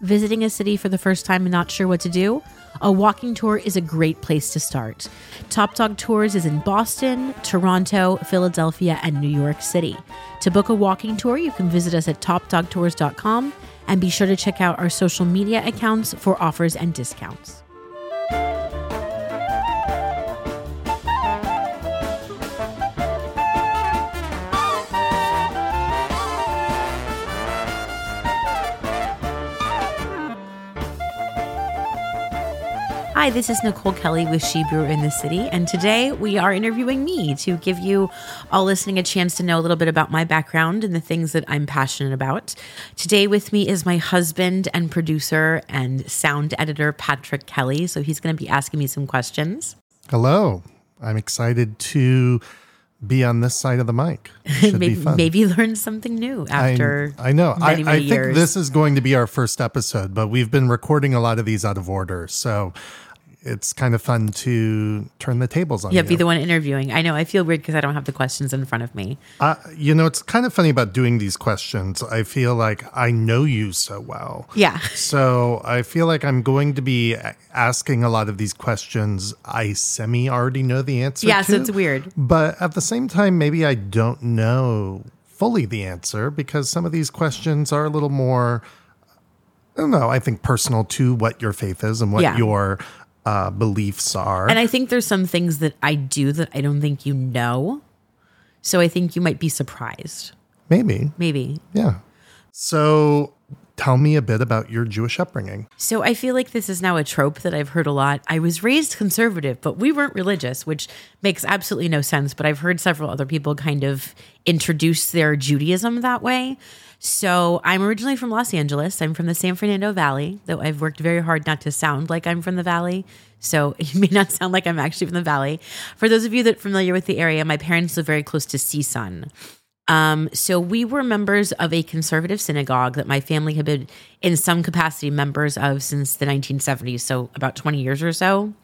Visiting a city for the first time and not sure what to do? A walking tour is a great place to start. Top Dog Tours is in Boston, Toronto, Philadelphia, and New York City. To book a walking tour, you can visit us at topdogtours.com and be sure to check out our social media accounts for offers and discounts. Hi, this is Nicole Kelly with She Brewer in the City, and today we are interviewing me to give you all listening a chance to know a little bit about my background and the things that I'm passionate about. Today with me is my husband and producer and sound editor, Patrick Kelly. So he's going to be asking me some questions. Hello. I'm excited to be on this side of the mic. Should maybe, be fun. maybe learn something new after. I, I know. Many, I, many I think years. this is going to be our first episode, but we've been recording a lot of these out of order. So it's kind of fun to turn the tables on Yeah, you. be the one interviewing. I know. I feel weird because I don't have the questions in front of me. Uh, you know, it's kind of funny about doing these questions. I feel like I know you so well. Yeah. So I feel like I'm going to be asking a lot of these questions I semi already know the answer Yeah, to. so it's weird. But at the same time, maybe I don't know fully the answer because some of these questions are a little more, I don't know, I think personal to what your faith is and what Yeah. your uh, beliefs are. And I think there's some things that I do that I don't think you know. So I think you might be surprised. maybe. Maybe. Yeah. So tell me a bit about your Jewish upbringing. So I feel like this is now a trope that I've heard a lot. I was raised conservative, but we weren't religious, which makes absolutely no sense. But I've heard several other people kind of introduce their Judaism that way. So I'm originally from Los Angeles. I'm from the San Fernando Valley, though I've worked very hard not to sound like I'm from the Valley. So it may not sound like I'm actually from the Valley. For those of you that are familiar with the area, my parents live very close to CSUN. Um, so we were members of a conservative synagogue that my family had been in some capacity members of since the 1970s, so about 20 years or so.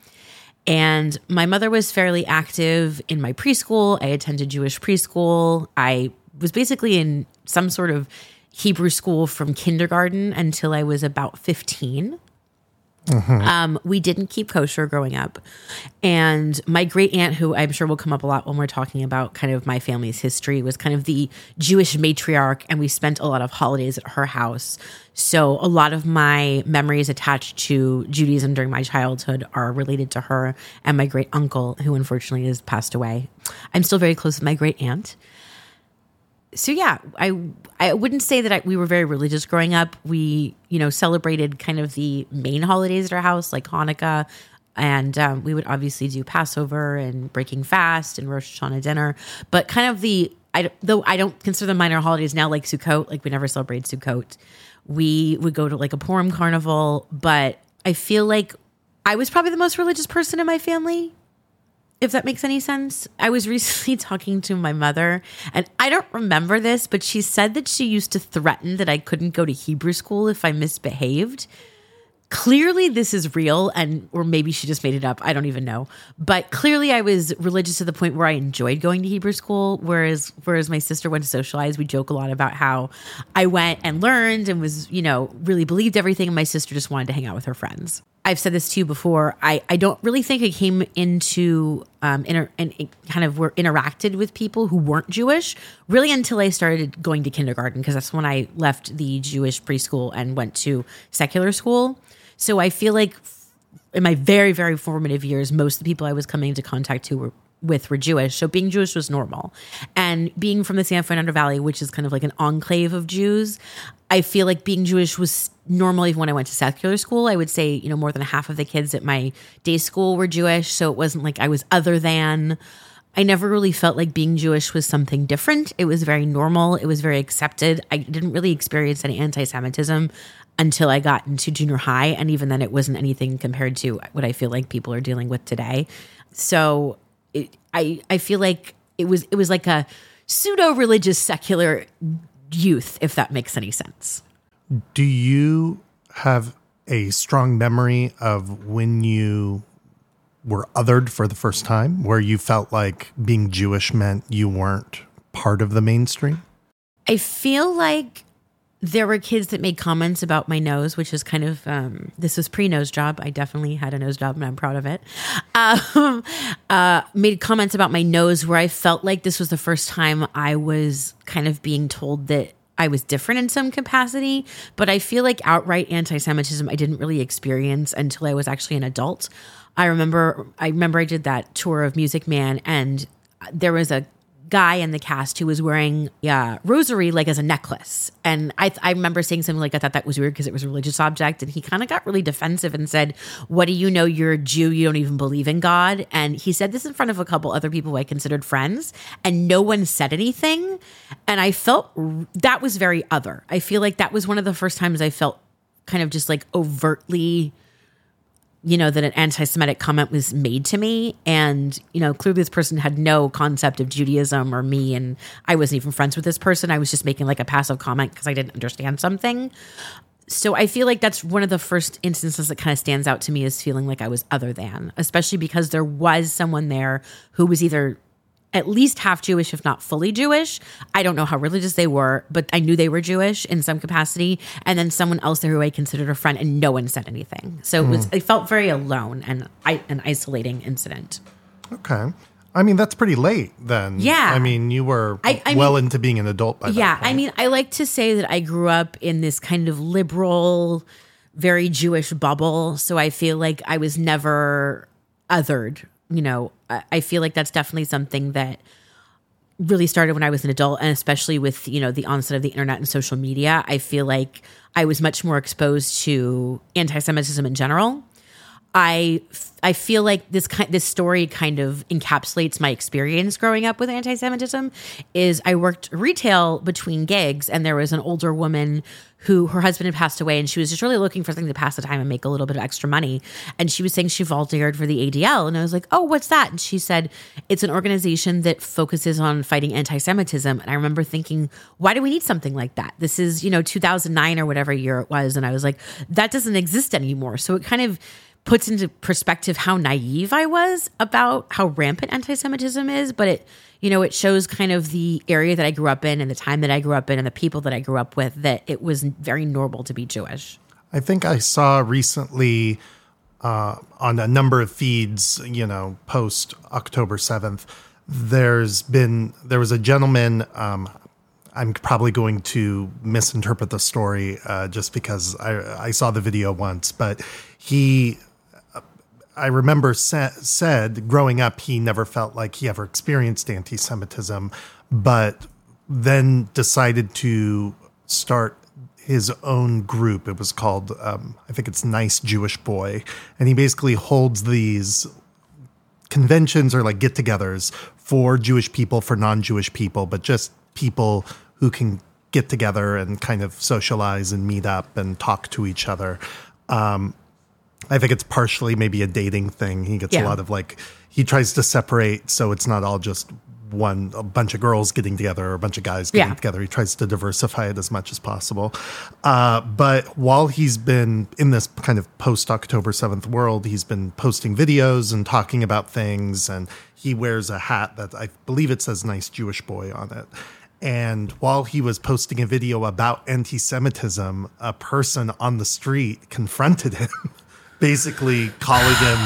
And my mother was fairly active in my preschool. I attended Jewish preschool. I was basically in some sort of Hebrew school from kindergarten until I was about 15. Um, we didn't keep kosher growing up. And my great aunt, who I'm sure will come up a lot when we're talking about kind of my family's history, was kind of the Jewish matriarch. And we spent a lot of holidays at her house. So a lot of my memories attached to Judaism during my childhood are related to her and my great uncle, who unfortunately has passed away. I'm still very close with my great aunt so yeah, I I wouldn't say that I, we were very religious growing up. We you know celebrated kind of the main holidays at our house, like Hanukkah, and um, we would obviously do Passover and breaking fast and Rosh Hashanah dinner. But kind of the I though I don't consider them minor holidays now, like Sukkot. Like we never celebrated Sukkot. We would go to like a Purim carnival, but I feel like I was probably the most religious person in my family if that makes any sense. I was recently talking to my mother, and I don't remember this, but she said that she used to threaten that I couldn't go to Hebrew school if I misbehaved. Clearly, this is real, and or maybe she just made it up. I don't even know. But clearly, I was religious to the point where I enjoyed going to Hebrew school. Whereas, whereas my sister went to socialize, we joke a lot about how I went and learned and was, you know, really believed everything, and my sister just wanted to hang out with her friends. I've said this to you before. I, I don't really think I came into um inter, and kind of were interacted with people who weren't Jewish really until I started going to kindergarten because that's when I left the Jewish preschool and went to secular school. So I feel like in my very very formative years, most of the people I was coming into contact to were with were Jewish. So being Jewish was normal. And being from the San Fernando Valley, which is kind of like an enclave of Jews, I feel like being Jewish was normal even when I went to secular school. I would say, you know, more than half of the kids at my day school were Jewish. So it wasn't like I was other than. I never really felt like being Jewish was something different. It was very normal. It was very accepted. I didn't really experience any anti Semitism until I got into junior high. And even then, it wasn't anything compared to what I feel like people are dealing with today. So it, I, I feel like it was, it was like a pseudo religious secular youth, if that makes any sense. Do you have a strong memory of when you were othered for the first time, where you felt like being Jewish meant you weren't part of the mainstream? I feel like there were kids that made comments about my nose, which is kind of um, this was pre nose job. I definitely had a nose job, and I'm proud of it. Um, uh, made comments about my nose where I felt like this was the first time I was kind of being told that I was different in some capacity. But I feel like outright anti-Semitism I didn't really experience until I was actually an adult. I remember I remember I did that tour of Music Man, and there was a guy in the cast who was wearing yeah rosary like as a necklace. And i i remember saying something like i thought that was weird because it was a religious object. And he kind of got really defensive and said what do you know? You're a jew. You don't even believe in god. And he said this in front of a couple other people i considered friends and no one said anything. And i felt that was very other. I feel like that was one of the first times i felt kind of just like overtly you know, that an anti Semitic comment was made to me. And, you know, clearly this person had no concept of Judaism or me. And I wasn't even friends with this person. I was just making like a passive comment because I didn't understand something. So I feel like that's one of the first instances that kind of stands out to me as feeling like I was other than, especially because there was someone there who was either at least half Jewish, if not fully Jewish. I don't know how religious they were, but I knew they were Jewish in some capacity. And then someone else there who I considered a friend, and no one said anything. So it was, hmm. I felt very alone and I, an isolating incident. Okay. I mean, that's pretty late then. Yeah. I mean, you were I- I well mean- into being an adult by Yeah. I mean, I like to say that I grew up in this kind of liberal, very Jewish bubble. So I feel like I was never othered. You know, I, I feel like that's definitely something that really started when I was an adult, and especially with you know the onset of the internet and social media. I feel like I was much more exposed to anti-Semitism in general. I I feel like this kind this story kind of encapsulates my experience growing up with anti-Semitism. Is I worked retail between gigs, and there was an older woman who her husband had passed away, and she was just really looking for something to pass the time and make a little bit of extra money. And she was saying she volunteered for the ADL, and I was like, "Oh, what's that?" And she said, "It's an organization that focuses on fighting anti-Semitism." And I remember thinking, "Why do we need something like that?" This is you know 2009 or whatever year it was, and I was like, "That doesn't exist anymore." So it kind of puts into perspective how naive I was about how rampant anti-Semitism is, but it you know it shows kind of the area that I grew up in and the time that I grew up in and the people that I grew up with that it was very normal to be Jewish. I think I saw recently uh, on a number of feeds, you know, post October 7th, there's been, there was a gentleman, um, I'm probably going to misinterpret the story uh, just because I, I saw the video once, but he, I remember sa- said growing up, he never felt like he ever experienced anti Semitism, but then decided to start his own group. It was called, um, I think it's Nice Jewish Boy. And he basically holds these conventions or like get togethers for Jewish people, for non Jewish people, but just people who can get together and kind of socialize and meet up and talk to each other. Um, I think it's partially maybe a dating thing. He gets a lot of like, he tries to separate so it's not all just one, a bunch of girls getting together or a bunch of guys getting Yeah. together. He tries to diversify it as much as possible. Uh, but while he's been in this kind of post October 7th world, he's been posting videos and talking about things. And he wears a hat that I believe it says nice Jewish boy on it. And while he was posting a video about anti Semitism, a person on the street confronted him, basically calling him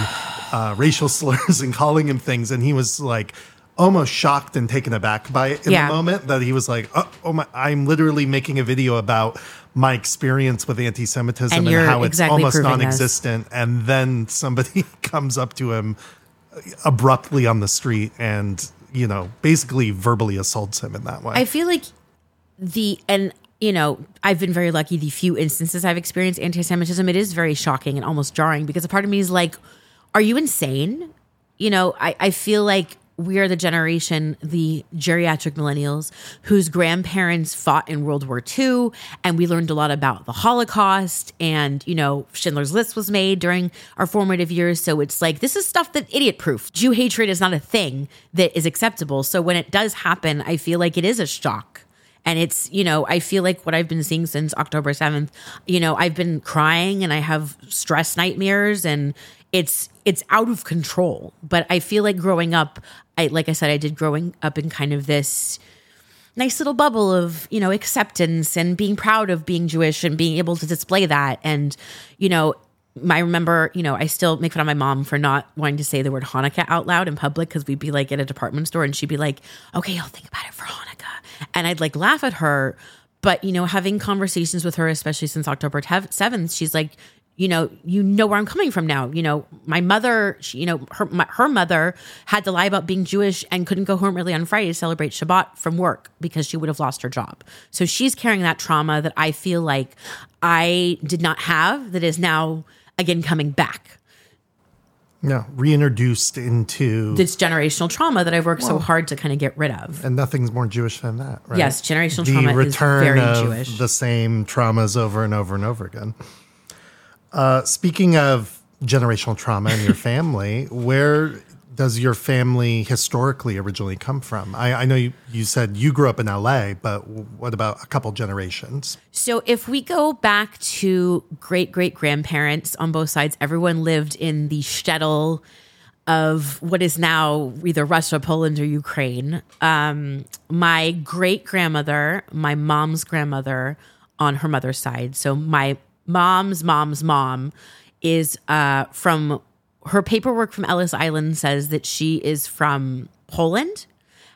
uh, racial slurs and calling him things. And he was like, almost shocked and taken aback by it in Yeah. the moment that he was like, oh, oh my, I'm literally making a video about my experience with anti Semitism And and, how it's exactly almost non this. existent. And then somebody comes up to him abruptly on the street and, you know, basically verbally assaults him in that way. I feel like the and you know I've been very lucky. The few instances I've experienced anti-Semitism, it is very shocking and almost jarring because a part of me is like, "Are you insane?" You know, I I feel like we are the generation, the geriatric millennials, whose grandparents fought in World War II, and we learned a lot about the Holocaust. And, you know, Schindler's List was made during our formative years. So it's like, this is stuff that idiot proof. Jew hatred is not a thing that is acceptable. So when it does happen, I feel like it is a shock. And it's, you know, I feel like what I've been seeing since October 7th, you know, I've been crying and I have stress nightmares and it's it's out of control. But I feel like growing up, I like I said, I did growing up in kind of this nice little bubble of you know acceptance and being proud of being Jewish and being able to display that. And you know, I remember, you know, I still make fun of my mom for not wanting to say the word Hanukkah out loud in public because we'd be like at a department store and she'd be like, okay, I'll think about it for Hanukkah. And I'd like laugh at her. But, you know, having conversations with her, especially since October 7th, she's like, you know, you know where I'm coming from now. You know, my mother, she, you know, her my, her mother had to lie about being Jewish and couldn't go home early on Friday to celebrate Shabbat from work because she would have lost her job. So she's carrying that trauma that I feel like I did not have that is now again coming back. Yeah, reintroduced into This generational trauma that I've worked so hard to kind of get rid of. and nothing's more Jewish than that, right? Yes, generational the trauma is very of Jewish. the same traumas over and over and over again. Uh, speaking of generational trauma in your family, where does your family historically originally come from? I, I know you, you said you grew up in LA, but what about a couple generations? So if we go back to great great grandparents on both sides, everyone lived in the shtetl of what is now either Russia, Poland, or Ukraine. Um, my great grandmother, my mom's grandmother on her mother's side. So my mom's mom's mom is uh, from her paperwork from Ellis Island says that she is from Poland.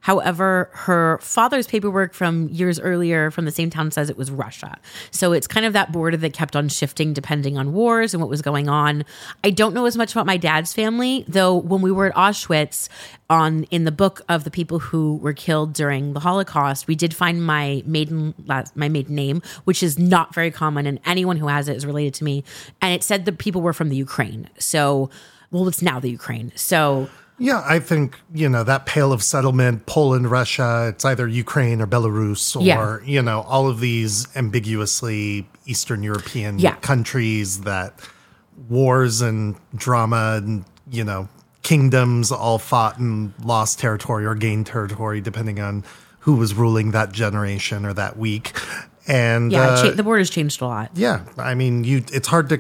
However, her father's paperwork from years earlier from the same town says it was Russia. So it's kind of that border that kept on shifting depending on wars and what was going on. I don't know as much about my dad's family, though when we were at Auschwitz on in the book of the people who were killed during the Holocaust, we did find my maiden my maiden name, which is not very common and anyone who has it is related to me, and it said the people were from the Ukraine. So well, it's now the Ukraine. So Yeah, I think, you know, that pale of settlement, Poland, Russia, it's either Ukraine or Belarus or, Yeah. you know, all of these ambiguously Eastern European Yeah. countries that wars and drama and, you know, kingdoms all fought and lost territory or gained territory depending on who was ruling that generation or that week. And yeah, uh, cha- the borders changed a lot. yeah, I mean, you it's hard to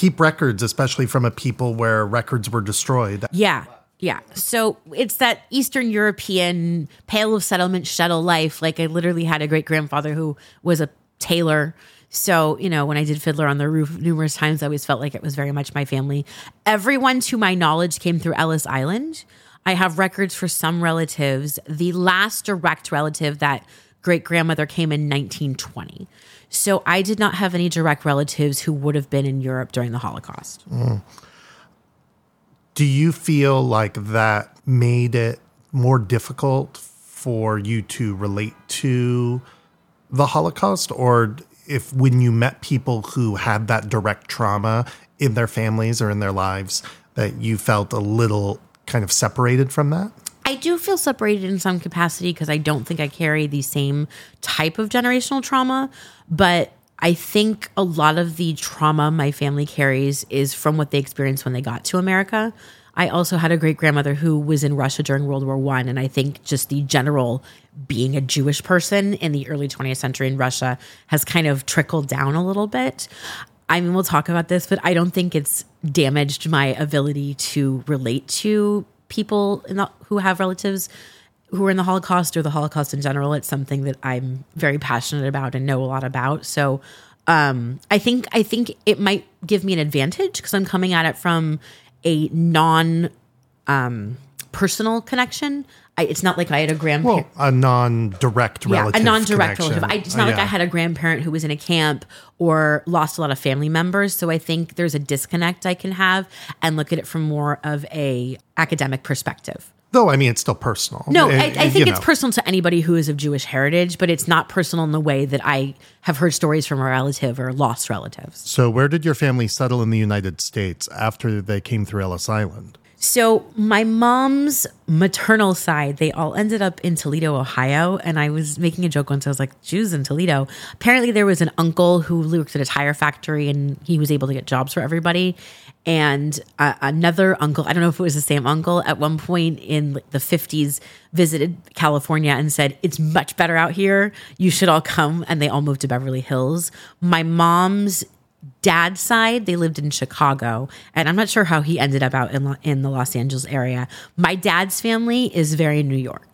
keep records, especially from a people where records were destroyed. Yeah. Yeah. So it's that Eastern European pale of settlement shtetl life. Like I literally had a great grandfather who was a tailor. So, you know, when I did Fiddler on the Roof numerous times, I always felt like it was very much my family. Everyone, to my knowledge, came through Ellis Island. I have records for some relatives. The last direct relative that great grandmother came in 1920. So I did not have any direct relatives who would have been in Europe during the Holocaust. Do you feel like that made it more difficult for you to relate to the Holocaust? Or if when you met people who had that direct trauma in their families or in their lives, that you felt a little kind of separated from that? I do feel separated in some capacity because I don't think I carry the same type of generational trauma, but I think a lot of the trauma my family carries is from what they experienced when they got to America. I also had a great grandmother who was in Russia during World War One, and I think just the general being a Jewish person in the early 20th century in Russia has kind of trickled down a little bit. I mean, we'll talk about this, but I don't think it's damaged my ability to relate to people the, who have relatives who are in the Holocaust or the Holocaust in general. It's something that I'm very passionate about and know a lot about. So um, I think I think it might give me an advantage because I'm coming at it from a non um, personal connection. I, it's not like I had a grandparent. Well, a non-direct Yeah, relative. a non-direct connection. relative. I, it's not like Yeah. I had a grandparent who was in a camp or lost a lot of family members. So I think there's a disconnect I can have and look at it from more of a academic perspective. Though I mean, it's still personal. No, Uh, I, I think it's know. personal to anybody who is of Jewish heritage, but it's not personal in the way that I have heard stories from a relative or lost relatives. So, where did your family settle in the United States after they came through Ellis Island? So my mom's maternal side, they all ended up in Toledo, Ohio. And I was making a joke once. I was like, Jews in Toledo. Apparently there was an uncle who worked at a tire factory and he was able to get jobs for everybody. And uh, another uncle, I don't know if it was the same uncle, at one point in the 50s visited California and said, It's much better out here. You should all come. And they all moved to Beverly Hills. My mom's dad's side, they lived in Chicago, and I'm not sure how he ended up out in in the Los Angeles area. My dad's family is very New York.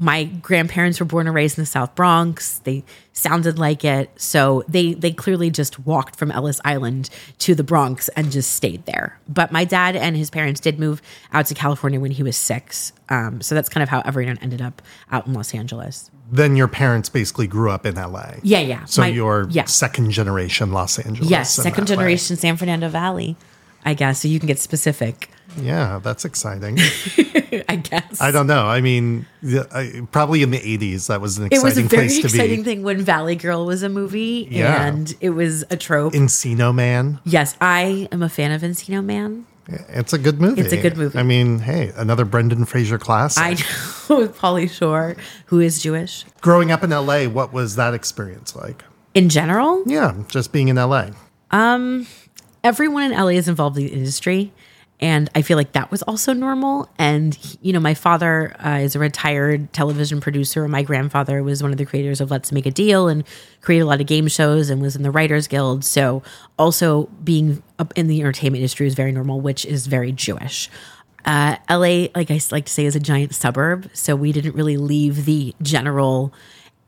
My grandparents were born and raised in the South Bronx. They sounded like it. So they they clearly just walked from Ellis Island to the Bronx and just stayed there. But my dad and his parents did move out to California when he was six. Um, so that's kind of how everyone ended up out in Los Angeles. Then your parents basically grew up in LA. Yeah, yeah. So My- you're yeah. second generation Los Angeles. Yes, second way. generation San Fernando Valley, I guess. So you can get specific, Yeah, that's exciting. I guess. I don't know. I mean, the- I, probably in the 80s, that was an it was a very exciting be. thing when Valley Girl was a movie Yeah. and it was a trope. Encino Man. yes, I am a fan of Encino Man. It's a good movie. It's a good movie. I mean, hey, another Brendan Fraser classic. I know with Pauly Shore, who is Jewish. Growing up in LA, what was that experience like? In general, Yeah, just being in LA. Um, everyone in LA is involved in the industry. And I feel like that was also normal. And, you know, my father uh, is a retired television producer. My grandfather was one of the creators of Let's Make a Deal and created a lot of game shows and was in the Writers Guild. So, also being in the entertainment industry is very normal, which is very Jewish. Uh, LA, like I like to say, is a giant suburb. So, we didn't really leave the general,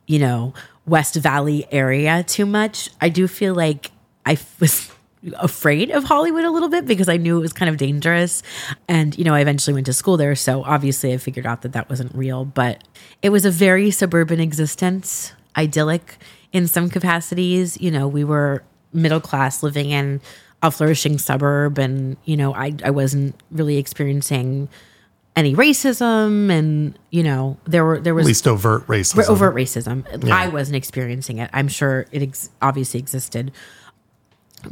you know, West Valley area too much. I do feel like I was afraid of Hollywood a little bit because I knew it was kind of dangerous. And, you know, I eventually went to school there. So obviously I figured out that that wasn't real. But it was a very suburban existence, idyllic in some capacities. You know, we were middle class living in a flourishing suburb. And, you know, I, I wasn't really experiencing any racism and you know there were there was At least overt racism. overt racism. I wasn't experiencing it. I'm sure it ex- obviously existed.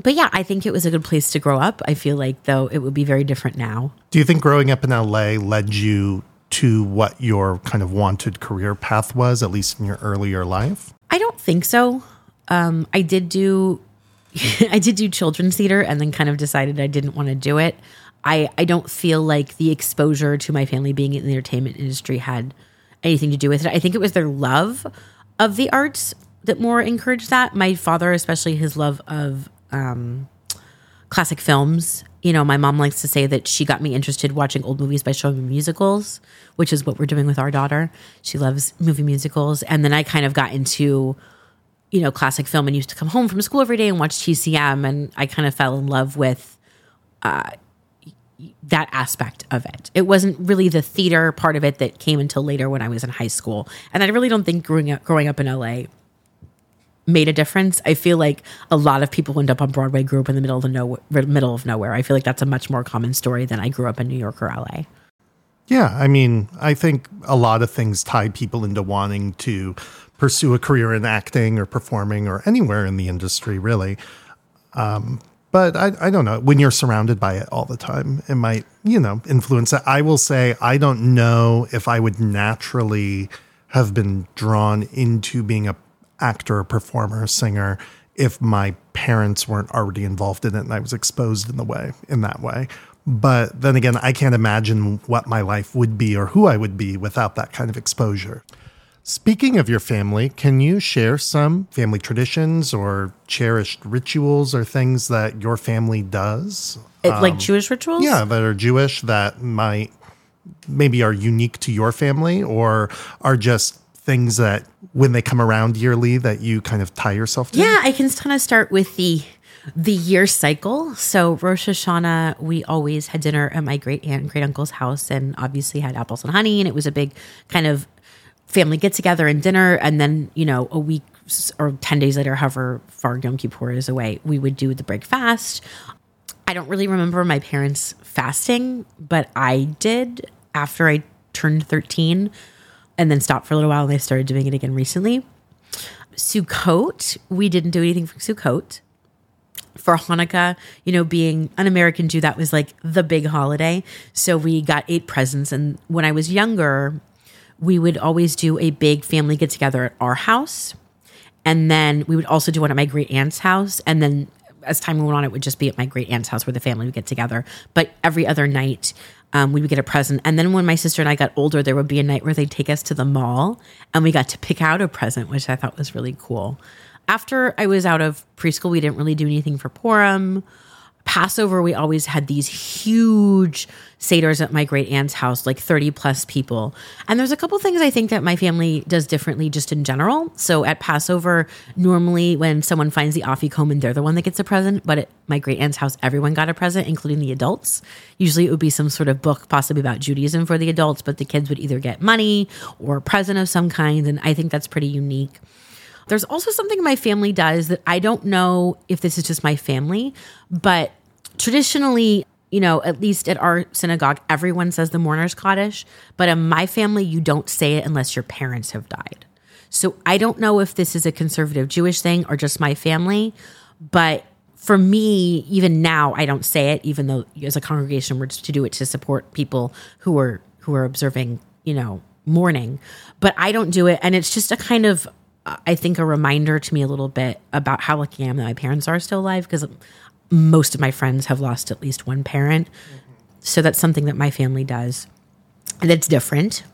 But yeah, I think it was a good place to grow up. I feel like though it would be very different now. Do you think growing up in LA led you to what your kind of wanted career path was, at least in your earlier life? I don't think so. Um, I did do I did do children's theater and then kind of decided I didn't want to do it. I, I don't feel like the exposure to my family being in the entertainment industry had anything to do with it. I think it was their love of the arts that more encouraged that. My father, especially his love of um, classic films. You know, my mom likes to say that she got me interested watching old movies by showing me musicals, which is what we're doing with our daughter. She loves movie musicals. And then I kind of got into, you know, classic film and used to come home from school every day and watch TCM. And I kind of fell in love with uh, that aspect of it. It wasn't really the theater part of it that came until later when I was in high school. And I really don't think growing up growing up in LA made a difference. I feel like a lot of people who end up on Broadway grew up in the middle of the no, middle of nowhere. I feel like that's a much more common story than I grew up in New York or LA. Yeah, I mean, I think a lot of things tie people into wanting to pursue a career in acting or performing or anywhere in the industry, really. Um, but I, I don't know. When you're surrounded by it all the time, it might, you know, influence it. I will say, I don't know if I would naturally have been drawn into being a actor, performer, singer if my parents weren't already involved in it and I was exposed in the way in that way. But then again, I can't imagine what my life would be or who I would be without that kind of exposure. Speaking of your family, can you share some family traditions or cherished rituals or things that your family does? It, like um, Jewish rituals? Yeah, that are Jewish that might maybe are unique to your family or are just things that when they come around yearly that you kind of tie yourself to? Yeah, I can kind of start with the the year cycle. So Rosh Hashanah, we always had dinner at my great aunt and great uncle's house, and obviously had apples and honey, and it was a big kind of family get together and dinner. And then you know a week or ten days later, however far Yom Kippur is away, we would do the break fast. I don't really remember my parents fasting, but I did after I turned thirteen, and then stopped for a little while, and they started doing it again recently. Sukkot, we didn't do anything for Sukkot. For Hanukkah, you know, being an American Jew, that was like the big holiday. So we got eight presents. And when I was younger, we would always do a big family get together at our house. And then we would also do one at my great aunt's house. And then as time went on, it would just be at my great aunt's house where the family would get together. But every other night, um, we would get a present. And then when my sister and I got older, there would be a night where they'd take us to the mall and we got to pick out a present, which I thought was really cool. After I was out of preschool, we didn't really do anything for Purim. Passover, we always had these huge Seder's at my great aunt's house, like 30 plus people. And there's a couple things I think that my family does differently just in general. So at Passover, normally when someone finds the afikomen, they're the one that gets a present. But at my great aunt's house, everyone got a present, including the adults. Usually it would be some sort of book, possibly about Judaism for the adults, but the kids would either get money or a present of some kind. And I think that's pretty unique. There's also something my family does that I don't know if this is just my family, but traditionally you know, at least at our synagogue, everyone says the mourner's Kaddish, but in my family, you don't say it unless your parents have died. So I don't know if this is a conservative Jewish thing or just my family, but for me, even now, I don't say it, even though as a congregation we're to do it to support people who are who are observing, you know, mourning. But I don't do it, and it's just a kind of I think a reminder to me a little bit about how lucky I am that my parents are still alive because most of my friends have lost at least one parent. So that's something that my family does. that's different.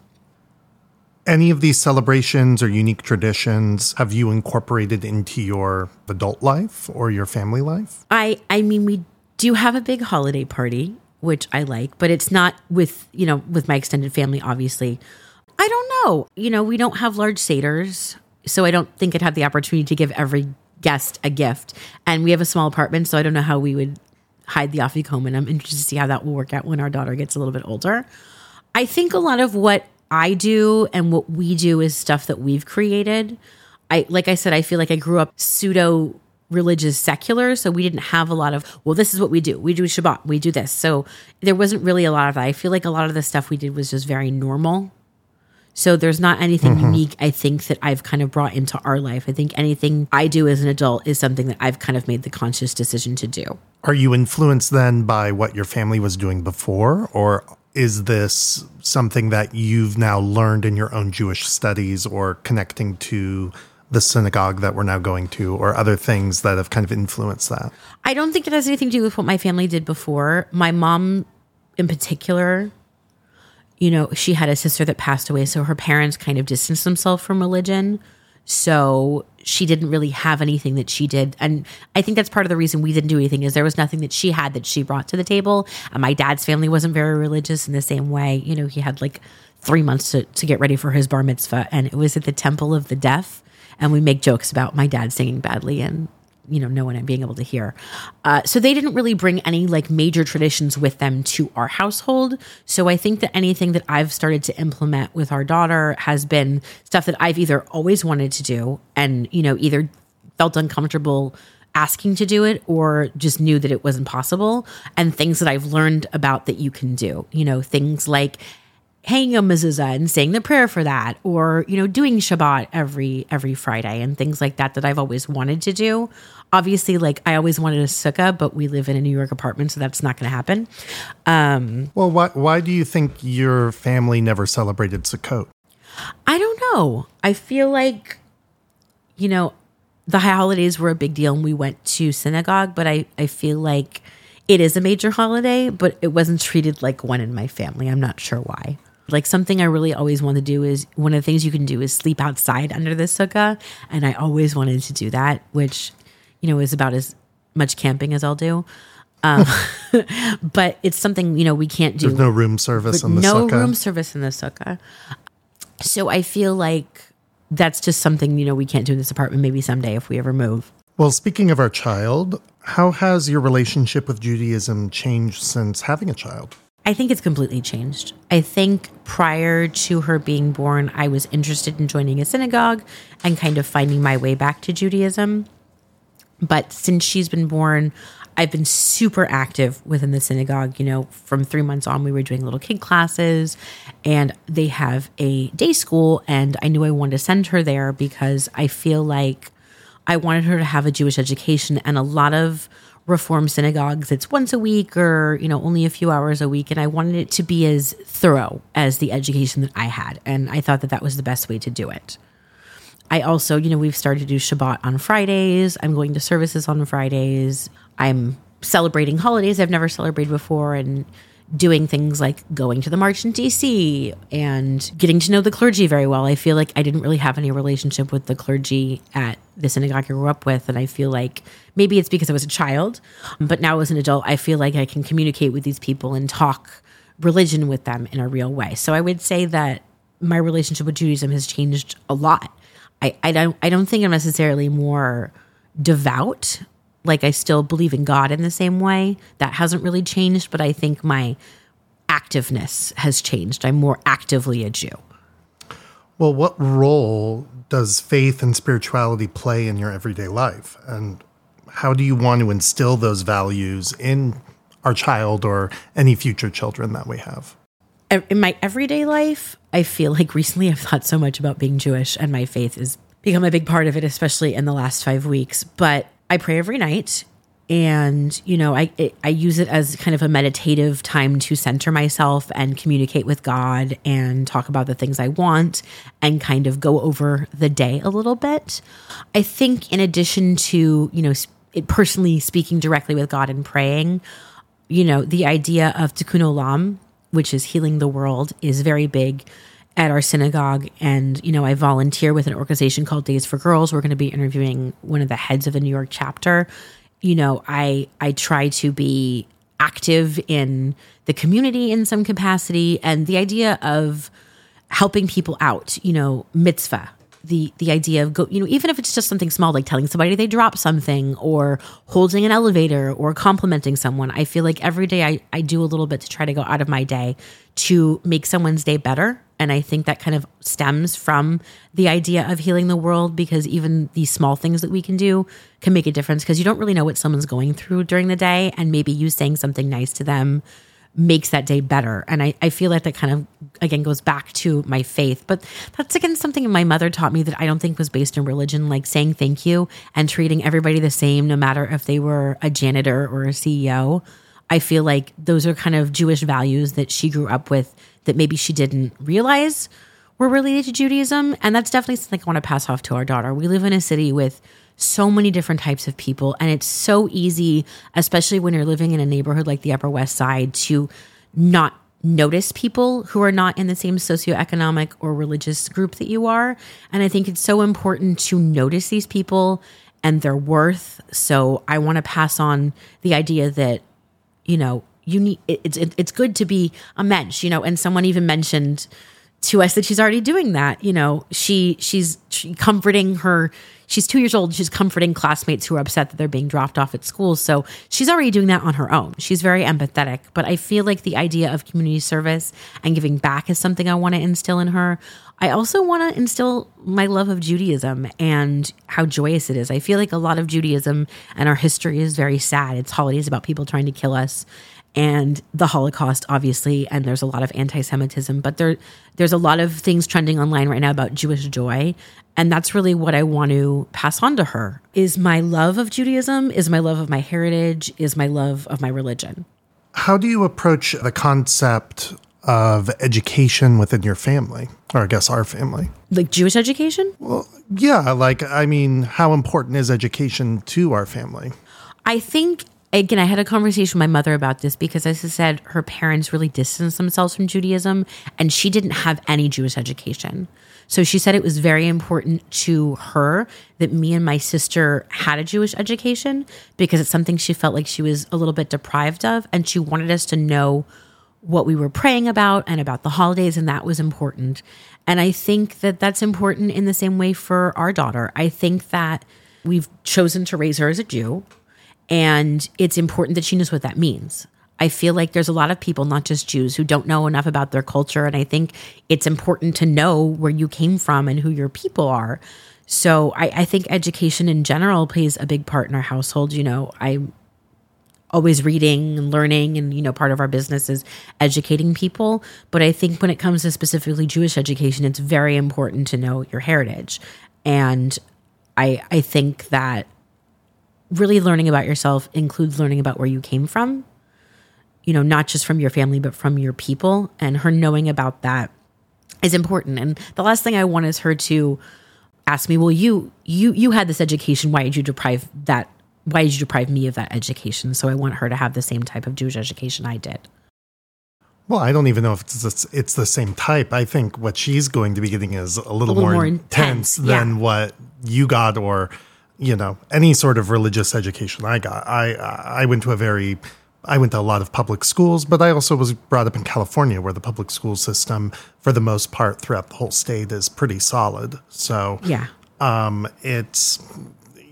Any of these celebrations or unique traditions have you incorporated into your adult life or your family life? I I mean we do have a big holiday party, which I like, but it's not with, you know, with my extended family obviously. I don't know. You know, we don't have large seders, so I don't think I'd have the opportunity to give every guest a gift. And we have a small apartment, so I don't know how we would hide the afikomen. I'm interested to see how that will work out when our daughter gets a little bit older. I think a lot of what I do and what we do is stuff that we've created. I like I said, I feel like I grew up pseudo religious secular, so we didn't have a lot of, well, this is what we do. We do Shabbat, we do this. So there wasn't really a lot of that. I feel like a lot of the stuff we did was just very normal so there's not anything mm-hmm. unique, I think, that I've kind of brought into our life. I think anything I do as an adult is something that I've kind of made the conscious decision to do. Are you influenced then by what your family was doing before? Or is this something that you've now learned in your own Jewish studies or connecting to the synagogue that we're now going to or other things that have kind of influenced that? I don't think it has anything to do with what my family did before. My mom, in particular, you know, she had a sister that passed away, so her parents kind of distanced themselves from religion. So she didn't really have anything that she did. And I think that's part of the reason we didn't do anything is there was nothing that she had that she brought to the table. And my dad's family wasn't very religious in the same way. You know, he had like three months to, to get ready for his bar mitzvah and it was at the temple of the deaf. And we make jokes about my dad singing badly and you know no one being able to hear. Uh, so they didn't really bring any like major traditions with them to our household. So i think that anything that i've started to implement with our daughter has been stuff that i've either always wanted to do and you know either felt uncomfortable asking to do it or just knew that it wasn't possible and things that i've learned about that you can do. You know things like hanging a mezuzah and saying the prayer for that or you know doing shabbat every every friday and things like that that i've always wanted to do. Obviously like i always wanted a sukkah but we live in a new york apartment so that's not going to happen. Um, well why, why do you think your family never celebrated sukkot? I don't know. I feel like you know the high holidays were a big deal and we went to synagogue but i i feel like it is a major holiday but it wasn't treated like one in my family. I'm not sure why like something I really always want to do is one of the things you can do is sleep outside under the sukkah. And I always wanted to do that, which, you know, is about as much camping as I'll do. Um, but it's something, you know, we can't do. There's no room service in the no sukkah. No room service in the sukkah. So I feel like that's just something, you know, we can't do in this apartment maybe someday if we ever move. Well, speaking of our child, how has your relationship with Judaism changed since having a child? I think it's completely changed. I think prior to her being born, I was interested in joining a synagogue and kind of finding my way back to Judaism. But since she's been born, I've been super active within the synagogue. You know, from three months on, we were doing little kid classes, and they have a day school. And I knew I wanted to send her there because I feel like I wanted her to have a Jewish education. And a lot of reform synagogues. It's once a week or you know only a few hours a week. And i wanted it to be as thorough as the education that i had. And i thought that that was the best way to do it. I also you know we've started to do shabbat on fridays. I'm going to services on fridays. I'm celebrating holidays i've never celebrated before and doing things like going to the march in DC and getting to know the clergy very well. I feel like I didn't really have any relationship with the clergy at the synagogue I grew up with. And I feel like maybe it's because I was a child, but now as an adult, I feel like I can communicate with these people and talk religion with them in a real way. So I would say that my relationship with Judaism has changed a lot. I, I don't I don't think I'm necessarily more devout. Like I still believe in God in the same way. That hasn't really changed, but I think my activeness has changed. I'm more actively a Jew. Well, what role does faith and spirituality play in your everyday life? And how do you want to instill those values in our child or any future children that we have? In my everyday life, I feel like recently I've thought so much about being Jewish and my faith has become a big part of it, especially in the last five weeks. But I pray every night and you know i it, i use it as kind of a meditative time to center myself and communicate with god and talk about the things i want and kind of go over the day a little bit. I think in addition to you know it personally speaking directly with god and praying you know the idea of tikkun olam which is healing the world is very big at our synagogue. And you know i volunteer with an organization called days for girls. We're going to be interviewing one of the heads of the new york chapter you know, I I try to be active in the community in some capacity and the idea of helping people out, you know, mitzvah. The the idea of go, you know, even if it's just something small like telling somebody they dropped something or holding an elevator or complimenting someone. I feel like every day I, I do a little bit to try to go out of my day to make someone's day better and I think that kind of stems from the idea of healing the world because even these small things that we can do can make a difference because you don't really know what someone's going through during the day. And maybe you saying something nice to them makes that day better. And I, I feel like that kind of, again, goes back to my faith. But that's, again, something my mother taught me that I don't think was based in religion, like saying thank you and treating everybody the same, no matter if they were a janitor or a CEO. I feel like those are kind of Jewish values that she grew up with that maybe she didn't realize were related to Judaism. And that's definitely something I want to pass off to our daughter. We live in a city with so many different types of people, and it's so easy, especially when you're living in a neighborhood like the Upper West Side, to not notice people who are not in the same socioeconomic or religious group that you are. And I think it's so important to notice these people and their worth. So I want to pass on the idea that, you know, you need it's it's good to be a mensch, you know. And someone even mentioned to us that she's already doing that. You know, she she's she comforting her. She's two years old. She's comforting classmates who are upset that they're being dropped off at school. So she's already doing that on her own. She's very empathetic. But I feel like the idea of community service and giving back is something I want to instill in her. I also want to instill my love of Judaism and how joyous it is. I feel like a lot of Judaism and our history is very sad. It's holidays about people trying to kill us and the Holocaust, obviously, and there's a lot of anti-Semitism, but there there's a lot of things trending online right now about Jewish joy, and that's really what I want to pass on to her. Is my love of Judaism, is my love of my heritage, is my love of my religion. How do you approach the concept of education within your family, or I guess our family? Like Jewish education? Well, yeah, like I mean, how important is education to our family? I think again, I had a conversation with my mother about this because, as I said, her parents really distanced themselves from Judaism and she didn't have any Jewish education. So she said it was very important to her that me and my sister had a Jewish education because it's something she felt like she was a little bit deprived of. And she wanted us to know what we were praying about and about the holidays. And that was important. And I think that that's important in the same way for our daughter. I think that we've chosen to raise her as a Jew and it's important that she knows what that means. I feel like there's a lot of people, not just Jews, who don't know enough about their culture. And I think it's important to know where you came from and who your people are. So I, I think education in general plays a big part in our household. You know, I'm always reading and learning, and, you know, part of our business is educating people. But I think when it comes to specifically Jewish education, it's very important to know your heritage. And I, I think that really learning about yourself includes learning about where you came from, you know, not just from your family, but from your people. And her knowing about that is important. And the last thing I want is her to ask me, well, you, you, you had this education. Why did you deprive that? Why did you deprive me of that education? So I want her to have the same type of Jewish education I did. Well, I don't even know if it's the, it's the same type. I think what she's going to be getting is a little, little more, more intense, intense, than yeah. what you got or you know any sort of religious education I got. I I went to a very I went to a lot of public schools, but I also was brought up in California where the public school system for the most part throughout the whole state is pretty solid. So Yeah. um, it's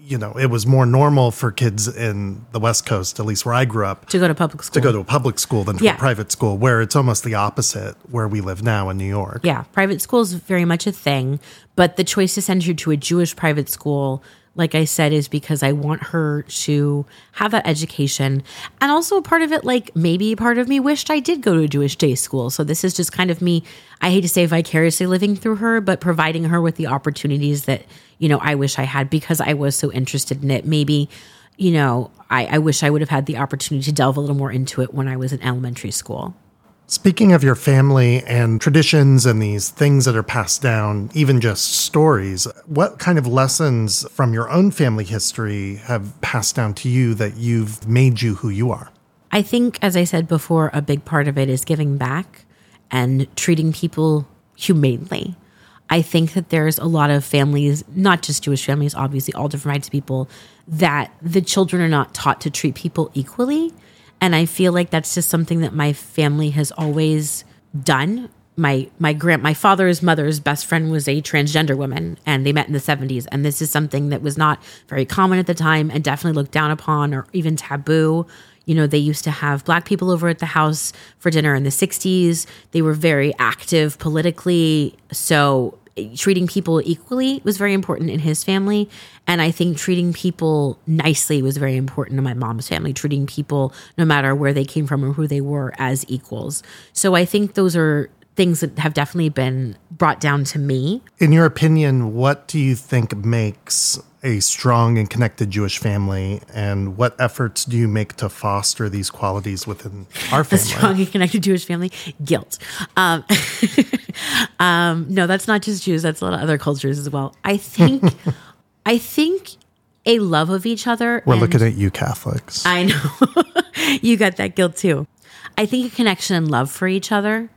you know it was more normal for kids in the West Coast, at least where I grew up, To go to public school. to go to a public school than to Yeah. a private school, where it's almost the opposite where we live now in New York. Yeah, private school is very much a thing, but the choice to send her to a Jewish private school, like I said, is because I want her to have that education. And also part of it, like maybe part of me wished I did go to a Jewish day school. So this is just kind of me, I hate to say vicariously living through her, but providing her with the opportunities that, you know, I wish I had because I was so interested in it. Maybe, you know, I, I wish I would have had the opportunity to delve a little more into it when I was in elementary school. Speaking of your family and traditions and these things that are passed down, even just stories, what kind of lessons from your own family history have passed down to you that you've made you who you are? I think, as I said before, a big part of it is giving back and treating people humanely. I think that there's a lot of families, not just Jewish families, obviously, all different types of people, that the children are not taught to treat people equally. And I feel like that's just something that my family has always done. My my grand my father's mother's best friend was a transgender woman and they met in the 70s and this is something that was not very common at the time and definitely looked down upon or even taboo. You know, they used to have black people over at the house for dinner in the 60s. They were very active politically. So treating people equally was very important in his family. And I think treating people nicely was very important in my mom's family, treating people, no matter where they came from or who they were, as equals. So I think those are things that have definitely been brought down to me. In your opinion, what do you think makes a strong and connected Jewish family, and what efforts do you make to foster these qualities within our family? a strong and connected Jewish family. Guilt. Um, um, no, that's not just Jews. That's a lot of other cultures as well. I think, I think a love of each other. We're looking at you Catholics. I know you got that guilt too. I think a connection and love for each other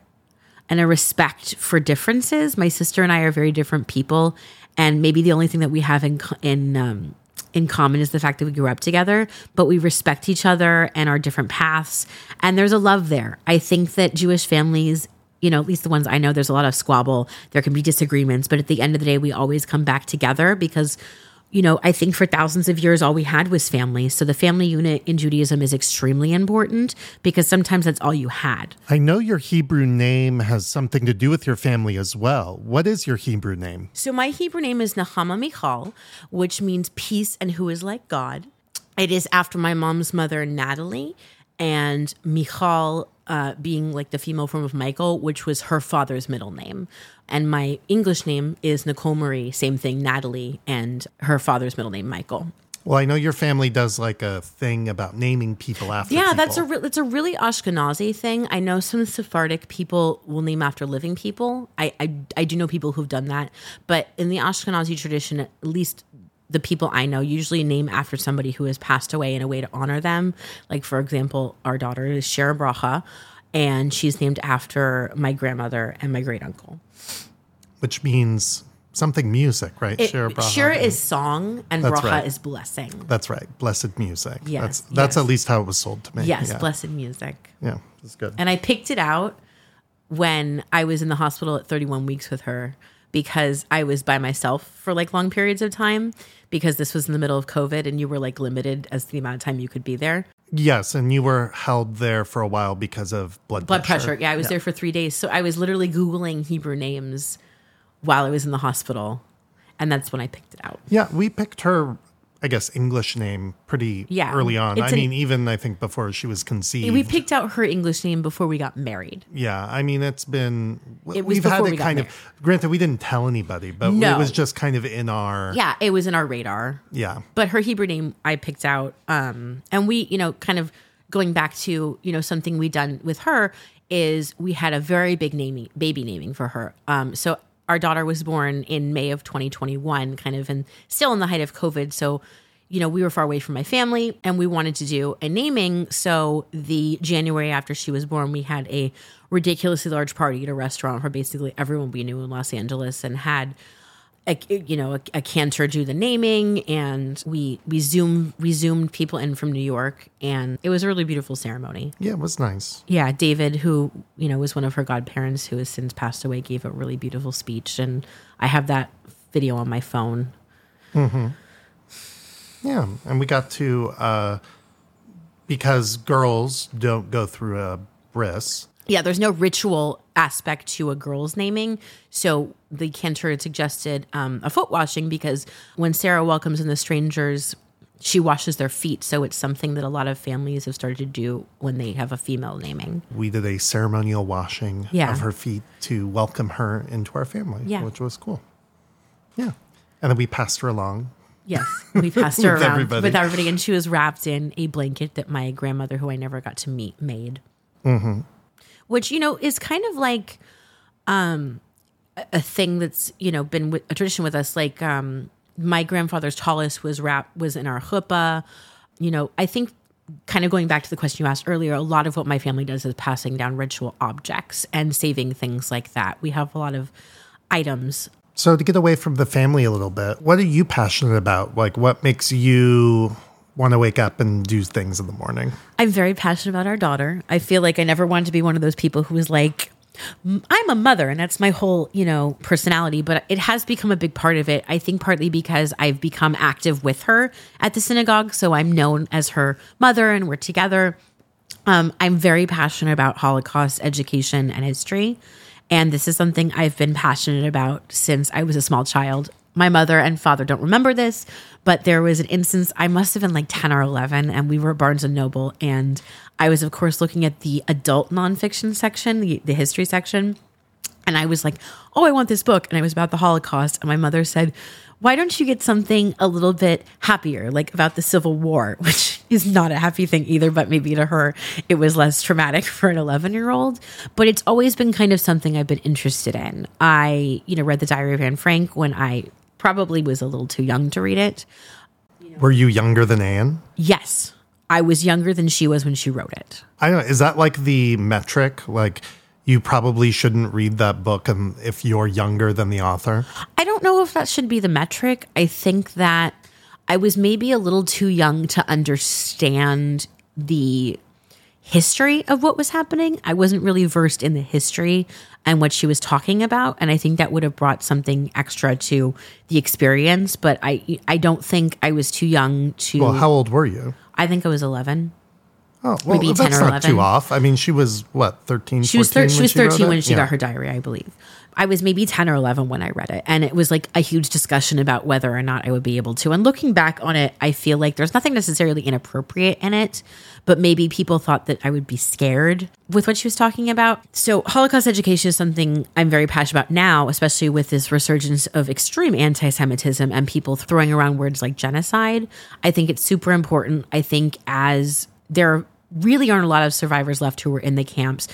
and a respect for differences. My sister and I are very different people, and maybe the only thing that we have in in um, in common is the fact that we grew up together. But we respect each other and our different paths, and there's a love there. I think that Jewish families. You know, at least the ones I know, there's a lot of squabble. There can be disagreements, but at the end of the day, we always come back together because you know, I think for thousands of years, all we had was family. So the family unit in Judaism is extremely important because sometimes that's all you had. I know your Hebrew name has something to do with your family as well. What is your Hebrew name? So my Hebrew name is Nahama Michal, which means peace and who is like God. It is after my mom's mother, Natalie, and Michal uh, being like the female form of Michael, which was her father's middle name. And my English name is Nicole Marie, same thing, Natalie, and her father's middle name, Michael. Well, I know your family does like a thing about naming people after. Yeah, that's a people. re- it's a really Ashkenazi thing. I know some Sephardic people will name after living people. I, I I do know people who've done that, but in the Ashkenazi tradition, at least the people I know usually name after somebody who has passed away in a way to honor them. Like for example, our daughter is Shira Bracha, and she's named after my grandmother and my great uncle. Which means something music, right? Shira Bracha. Shira is song, and That's Bracha right. is blessing. That's right. Blessed music. Yes, That's that's yes. at least how it was sold to me. Yes, Yeah. blessed music. Yeah, that's good. And I picked it out when I was in the hospital at 31 weeks with her because I was by myself for like long periods of time because this was in the middle of COVID and you were like limited as to the amount of time you could be there. yes, and you were held there for a while because of blood Blood pressure. Yeah, I was there for three days. So I was literally Googling Hebrew names while I was in the hospital. And that's when I picked it out. Yeah, we picked her, I guess, English name pretty Yeah, early on. I an- mean, even I think before she was conceived. We picked out her English name before we got married. yeah, I mean, it's been It we've had it we kind of. Granted, we didn't tell anybody, but it was just kind of in our. Yeah, it was in our radar. Yeah. but her Hebrew name I picked out. Um, and we, you know, kind of going back to, you know, something we done with her is we had a very big naming baby naming for her. Um, so our daughter was born in May of 2021, kind of, and still in the height of COVID. So, you know, we were far away from my family and we wanted to do a naming. So the January after she was born, we had a ridiculously large party at a restaurant for basically everyone we knew in Los Angeles and had a, you know a, a cantor do the naming and we we zoom we zoomed people in from New York and it was a really beautiful ceremony. Yeah, it was nice. Yeah, David, who you know was one of her godparents who has since passed away, gave a really beautiful speech, and I have that video on my phone. Yeah, and we got to uh, because girls don't go through a bris. Yeah, there's no ritual aspect to a girl's naming, so the cantor had suggested um, a foot washing because when Sarah welcomes in the strangers. She washes their feet, so it's something that a lot of families have started to do when they have a female naming. We did a ceremonial washing Yeah. of her feet to welcome her into our family, Yeah. which was cool. Yeah, and then we passed her along. Yes, we passed her With around everybody. with everybody, and she was wrapped in a blanket that my grandmother, who I never got to meet, made. Mm-hmm. Which you know is kind of like um, a- thing that's you know been a tradition with us. Like um, my grandfather's tallis was wrapped was in our chuppah. You know, I think kind of going back to the question you asked earlier, a lot of what my family does is passing down ritual objects and saving things like that. We have a lot of items So to get away from the family a little bit, what are you passionate about? Like, what makes you want to wake up and do things in the morning? I'm very passionate about our daughter. I feel like I never wanted to be one of those people who was like, I'm a mother, and that's my whole, you know, personality. But it has become a big part of it. I think partly because I've become active with her at the synagogue, so I'm known as her mother, and we're together. Um, I'm very passionate about Holocaust education and history. And this is something I've been passionate about since I was a small child. My mother and father don't remember this, but there was an instance, I must have been like 10 or 11, and we were at Barnes and Noble. And I was, of course, looking at the adult nonfiction section, the, the history section. And I was like, oh, I want this book. And I was about the Holocaust. And my mother said, why don't you get something a little bit happier, like about the Civil War, which is not a happy thing either, but maybe to her it was less traumatic for an 11 year old. But it's always been kind of something I've been interested in. I, you know, read the Diary of Anne Frank when I probably was a little too young to read it. Were you younger than Anne? Yes, I was younger than she was when she wrote it. I know. Is that like the metric? Like, you probably shouldn't read that book um, if you're younger than the author. I don't know if that should be the metric. I think that I was maybe a little too young to understand the history of what was happening. I wasn't really versed in the history and what she was talking about, and I think that would have brought something extra to the experience. But I, I don't think I was too young to. Well, how old were you? I think I was eleven. Oh, well, Maybe that's 10 or not 11. too off. I mean, she was what, 13, She was 14 thir- she was wrote thirteen it? when she Yeah. got her diary, I believe. I was maybe ten or eleven when I read it, and it was like a huge discussion about whether or not I would be able to. And looking back on it, I feel like there's nothing necessarily inappropriate in it, but maybe people thought that I would be scared with what she was talking about. So Holocaust education is something I'm very passionate about now, especially with this resurgence of extreme anti-Semitism and people throwing around words like genocide. I think it's super important. I think as there really aren't a lot of survivors left who were in the camps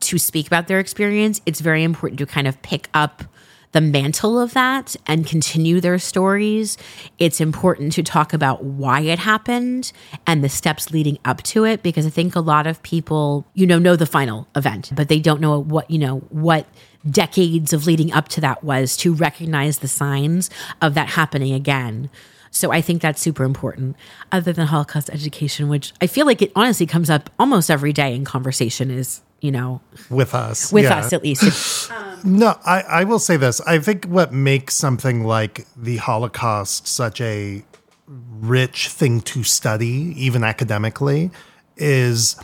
to speak about their experience, it's very important to kind of pick up the mantle of that and continue their stories. It's important to talk about why it happened and the steps leading up to it because I think a lot of people, you know, know the final event, but they don't know what, you know, what decades of leading up to that was to recognize the signs of that happening again. So I think that's super important. Other than Holocaust education, which I feel like it honestly comes up almost every day in conversation, is you know with us. with yeah. us at least. Um, no, I, I will say this. I think what makes something like the Holocaust such a rich thing to study, even academically, is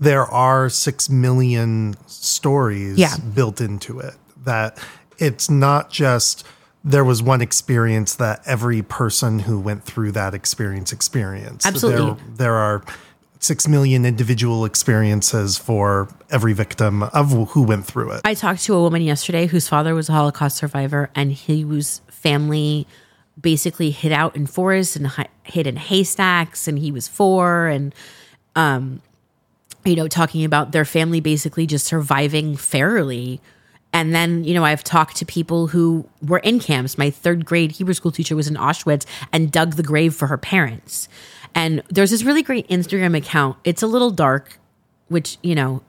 there are six million stories Yeah. built into it. That it's not just there was one experience that every person who went through that experience experienced. Absolutely. There, there are six million individual experiences for every victim of who went through it. I talked to a woman yesterday whose father was a Holocaust survivor, and he was family basically hid out in forests and hi- hid in haystacks, and he was four, and um, you know, talking about their family basically just surviving fairly And then, you know, I've talked to people who were in camps. My third grade Hebrew school teacher was in Auschwitz and dug the grave for her parents. And there's this really great Instagram account. It's a little dark, which, you know,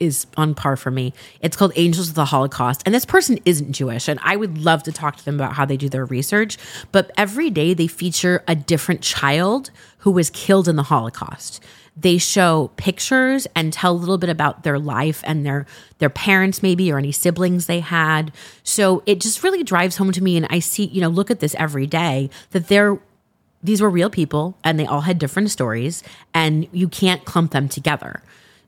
is on par for me. It's called Angels of the Holocaust. And this person isn't Jewish. And I would love to talk to them about how they do their research. But every day they feature a different child who was killed in the Holocaust. They show pictures and tell a little bit about their life and their their parents maybe or any siblings they had. So it just really drives home to me and I see, you know, look at this every day that they're these were real people and they all had different stories and you can't clump them together.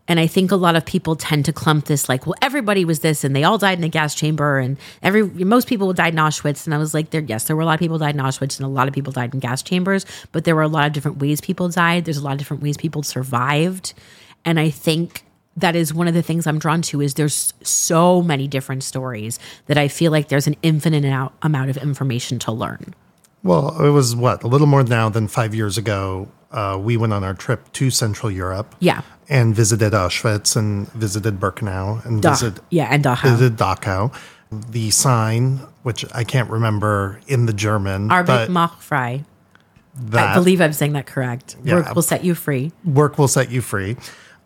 And I think a lot of people tend to clump this like, well, everybody was this and they all died in a gas chamber and every most people died in Auschwitz. And I was like, there, yes, there were a lot of people died in Auschwitz and a lot of people died in gas chambers, but there were a lot of different ways people died. There's a lot of different ways people survived. And I think that is one of the things I'm drawn to is there's so many different stories that I feel like there's an infinite amount of information to learn. Well, it was what a little more now than five years ago. Uh, we went on our trip to Central Europe. Yeah. And visited Auschwitz and visited Birkenau and Da- visited yeah, and Dachau. visited Dachau. The sign, which I can't remember in the German, Arbeit macht frei. that I believe I'm saying that correct. Yeah. Work will set you free. work will set you free.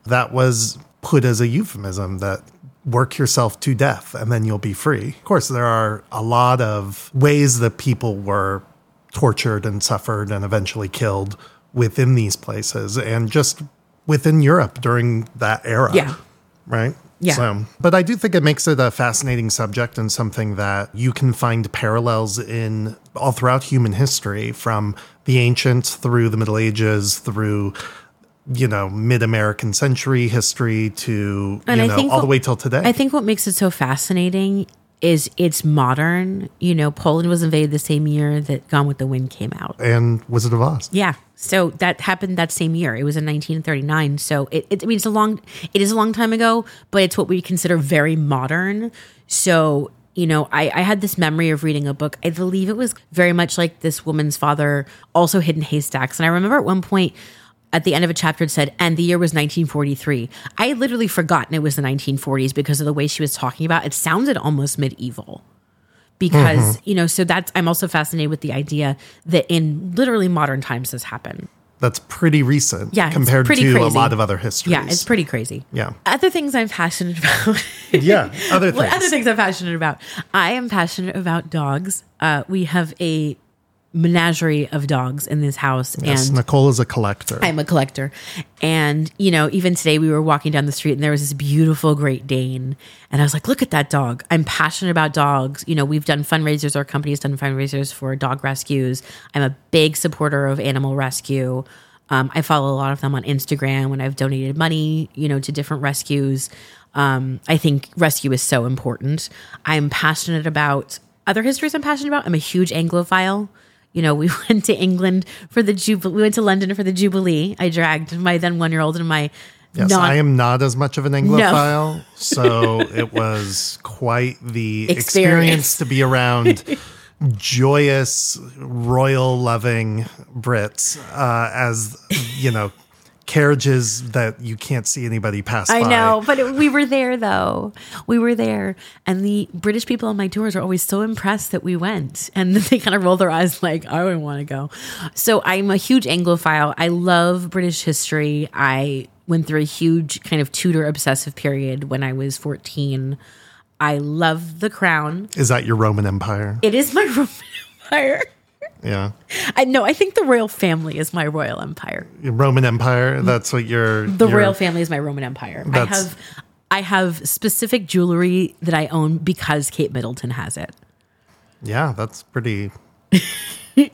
That was put as a euphemism that work yourself to death and then you'll be free. Of course, there are a lot of ways that people were tortured and suffered and eventually killed within these places and just within Europe during that era. Yeah. Right? Yeah. So, but I do think it makes it a fascinating subject and something that you can find parallels in all throughout human history from the ancients through the Middle Ages through you know mid-American century history to And you know all the way till today. I think what makes it so fascinating is it's modern. You know, Poland was invaded the same year that Gone with the Wind came out. and Wizard of Oz. Yeah. So that happened that same year. It was in 1939. So it, it I mean it's a long it is a long time ago, but it's what we consider very modern. So you know, I, I had this memory of reading a book. I believe it was very much like this woman's father also hid in haystacks. And I remember at one point at the end of a chapter it said, and the year was 1943. I had literally forgotten it was the 1940s because of the way she was talking about it. It sounded almost medieval because you know so that's i'm also fascinated with the idea that in literally modern times this happened That's pretty recent Yeah, compared pretty to a lot of other histories. yeah it's pretty crazy Yeah. other things i'm passionate about Yeah, other things. other things i'm passionate about i am passionate about dogs uh, we have a menagerie of dogs in this house Yes, and Nicole is a collector. I'm a collector. And, you know, even today we were walking down the street and there was this beautiful Great Dane. And I was like, look at that dog. I'm passionate about dogs. You know, we've done fundraisers, our company's done fundraisers for dog rescues. I'm a big supporter of animal rescue. Um, I follow a lot of them on Instagram when I've donated money, you know, to different rescues. Um, I think rescue is so important. I'm passionate about other histories I'm passionate about. I'm a huge Anglophile. You know, we went to England for the Jubilee. We went to London for the Jubilee. I dragged my then one year old and my Yes, non- I am not as much of an Anglophile, so it was quite the Experience. experience, to be around joyous, royal loving Brits uh, as you know carriages that you can't see anybody pass I by. know, but it, we were there though. We were there, and the British people on my tours are always so impressed that we went, and they kind of roll their eyes like, "I wouldn't want to go." So I'm a huge Anglophile. I love British history. I went through a huge kind of Tudor obsessive period when I was 14. I love the crown. Is that your Roman Empire? It is my Roman Empire. Yeah, I know. I think the royal family is my royal empire. Your Roman Empire. That's what your The your- royal family is my Roman Empire. I That's- have I have specific jewelry that I own because Kate Middleton has it. Yeah, that's pretty.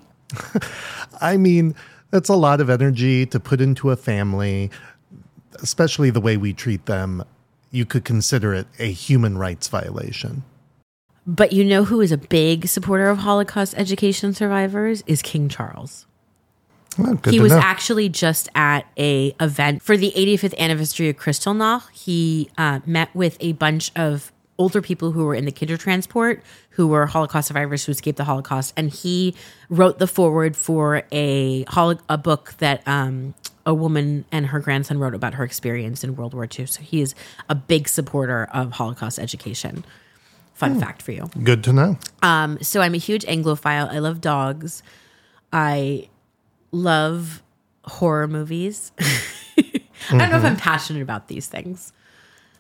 I mean, that's a lot of energy to put into a family, especially the way we treat them. You could consider it a human rights violation. But you know who is a big supporter of Holocaust education survivors is King Charles. Well, he was know. actually just at a event for the 85th anniversary of Kristallnacht. He uh, met with a bunch of older people who were in the Kindertransport, who were Holocaust survivors who escaped the Holocaust, and he wrote the foreword for a holo- a book that um, a woman and her grandson wrote about her experience in World War II. So he is a big supporter of Holocaust education. Fun fact for you. Good to know. Um, so I'm a huge Anglophile. I love dogs. I love horror movies. I don't know if I'm passionate about these things.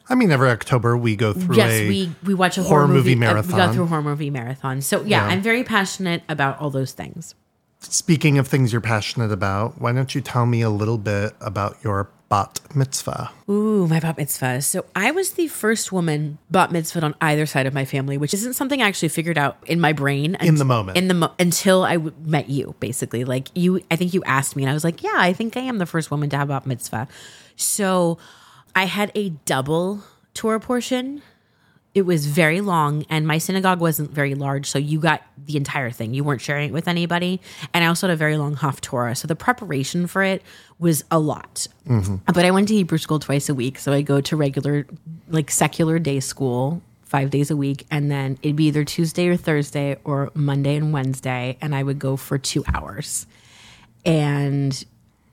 I mean, every October we go through Yes, a we we watch a horror horror, movie movie, uh, we go through a horror movie marathon. So yeah, Yeah. I'm very passionate about all those things. Speaking of things you're passionate about, why don't you tell me a little bit about your bat mitzvah? Ooh, my bat mitzvah. So I was the first woman bat mitzvah on either side of my family, which isn't something I actually figured out in my brain In the moment. In the mo- until I w- met you, basically. Like you, I think you asked me, and I was like, "Yeah, I think I am the first woman to have bat mitzvah." So I had a double Torah portion. It was very long, and my synagogue wasn't very large, so you got the entire thing. You weren't sharing it with anybody, and I also had a very long Haftorah, so the preparation for it was a lot. Mm-hmm. But I went to Hebrew school twice a week, so I go to regular, like secular day school five days a week, and then it'd be either Tuesday or Thursday or Monday and Wednesday, and I would go for two hours and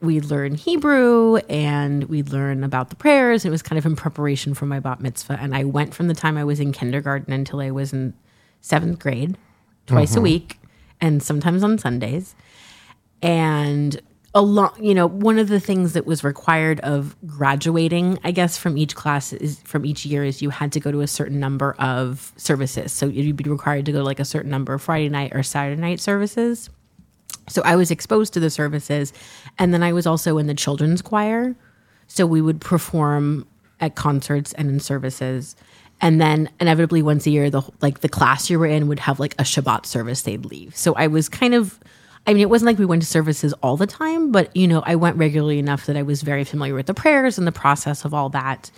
we'd learn Hebrew and we'd learn about the prayers. It was kind of in preparation for my bat mitzvah. And I went from the time I was in kindergarten until I was in seventh grade, twice a mm-hmm. week, and sometimes on Sundays. And a lot, you know, one of the things that was required of graduating, I guess, from each class is from each year is you had to go to a certain number of services. So you'd be required to go to like a certain number of Friday night or Saturday night services. So I was exposed to the services, and then I was also in the children's choir. So we would perform at concerts and in services, and then inevitably once a year, the like the class you were in would have like a Shabbat service they'd leave. So I was kind of, I mean, it wasn't like we went to services all the time, but you know, I went regularly enough that I was very familiar with the prayers and the process of all that.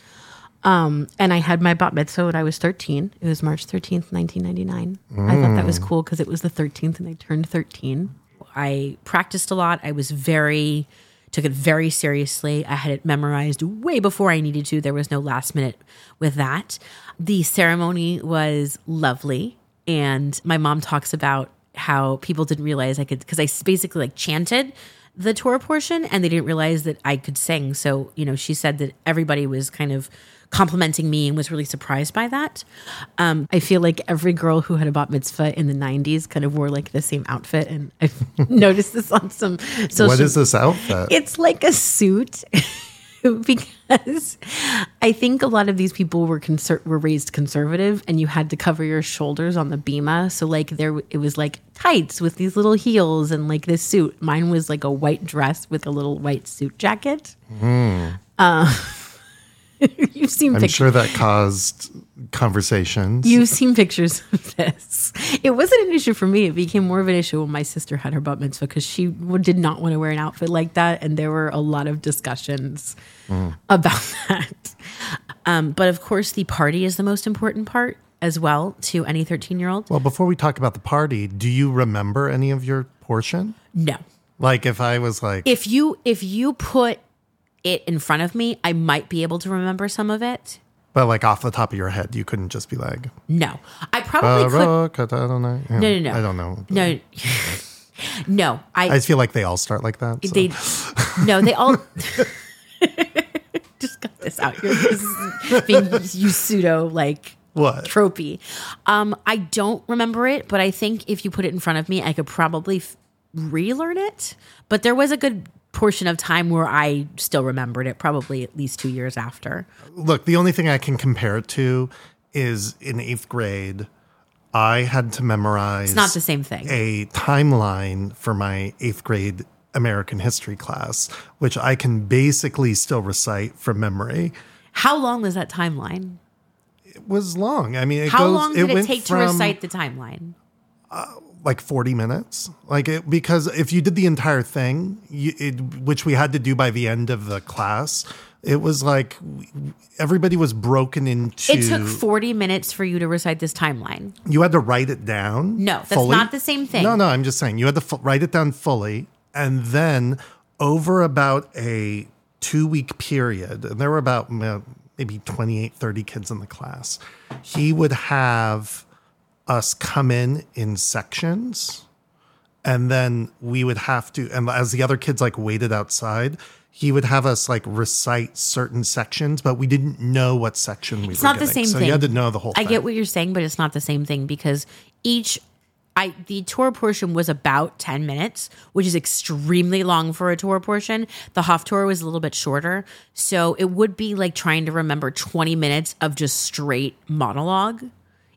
Um, and I had my bat mitzvah when I was 13. It was March 13th, 1999. I thought that was cool because it was the 13th and I turned 13. I practiced a lot. I was very, took it very seriously. I had it memorized way before I needed to. There was no last minute with that. The ceremony was lovely. And my mom talks about how people didn't realize I could, because I basically like chanted the Torah portion and they didn't realize that I could sing. So, you know, she said that everybody was kind of complimenting me and was really surprised by that. Um, I feel like every girl who had a bat mitzvah in the 90s kind of wore like the same outfit. And I've noticed this on some social What is this outfit? it's like a suit because I think a lot of these people were conser- were raised conservative, and you had to cover your shoulders on the bima. So like there, it was like tights with these little heels and like this suit. Mine was like a white dress with a little white suit jacket. Uh, you've seen I'm pictures. sure that caused conversations. You've seen pictures of this. It wasn't an issue for me. It became more of an issue when my sister had her bat mitzvah because she did not want to wear an outfit like that, and there were a lot of discussions about that. Um, but of course, the party is the most important part as well to any thirteen-year-old. well, before we talk about the party, do you remember any of your portion? No, Like if I was like, if you if you put it in front of me, I might be able to remember some of it. but like off the top of your head, you couldn't just be like, No, I probably could. Baruch Adonai. Yeah, No, no, no. I don't know. No, no, I I feel like they all start like that. so. they no they all just got this out here this is being you pseudo like What? tropey um i don't remember it but i think if you put it in front of me i could probably f- relearn it but there was a good portion of time where i still remembered it probably at least two years after Look, the only thing I can compare it to is in eighth grade, I had to memorize it's not the same thing a timeline for my eighth grade American history class, which I can basically still recite from memory. how long was that timeline It was long. I mean, it how goes, long did it, went take to recite the timeline uh, like 40 minutes like it because if you did the entire thing you, it, which we had to do by the end of the class it was like everybody was broken into it took 40 minutes for you to recite this timeline you had to write it down No, that's fully. not the same thing. no no i'm just saying you had to fu- write it down fully and then over about a two week period and there were about maybe 28 30 kids in the class he would have us come in in sections and then we would have to and as the other kids like waited outside he would have us like recite certain sections, but we didn't know what section we It's were not the same so thing. you had to know the whole I thing. get what you're saying, but it's not the same thing because each I the Torah portion was about 10 minutes, which is extremely long for a Torah portion. The Haftorah was a little bit shorter. So it would be like trying to remember 20 minutes of just straight monologue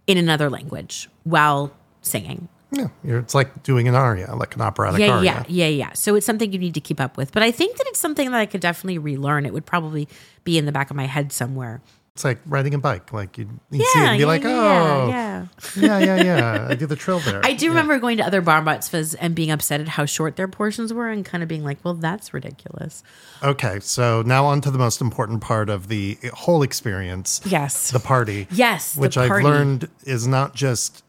in another language while singing. yeah, it's like doing an aria, like an operatic Yeah, aria. yeah, yeah, yeah. So it's something you need to keep up with. But I think that it's something that I could definitely relearn. It would probably be in the back of my head somewhere. It's like riding a bike. Like you'd, you'd Yeah, see it and be yeah, like, oh, yeah. yeah, yeah, yeah. I do the trill there. I do remember going to other bar mitzvahs and being upset at how short their portions were and kind of being like, well, that's ridiculous. Okay, so now on to the most important part of the whole experience. Yes. The party. Yes, the Which I've learned is not just,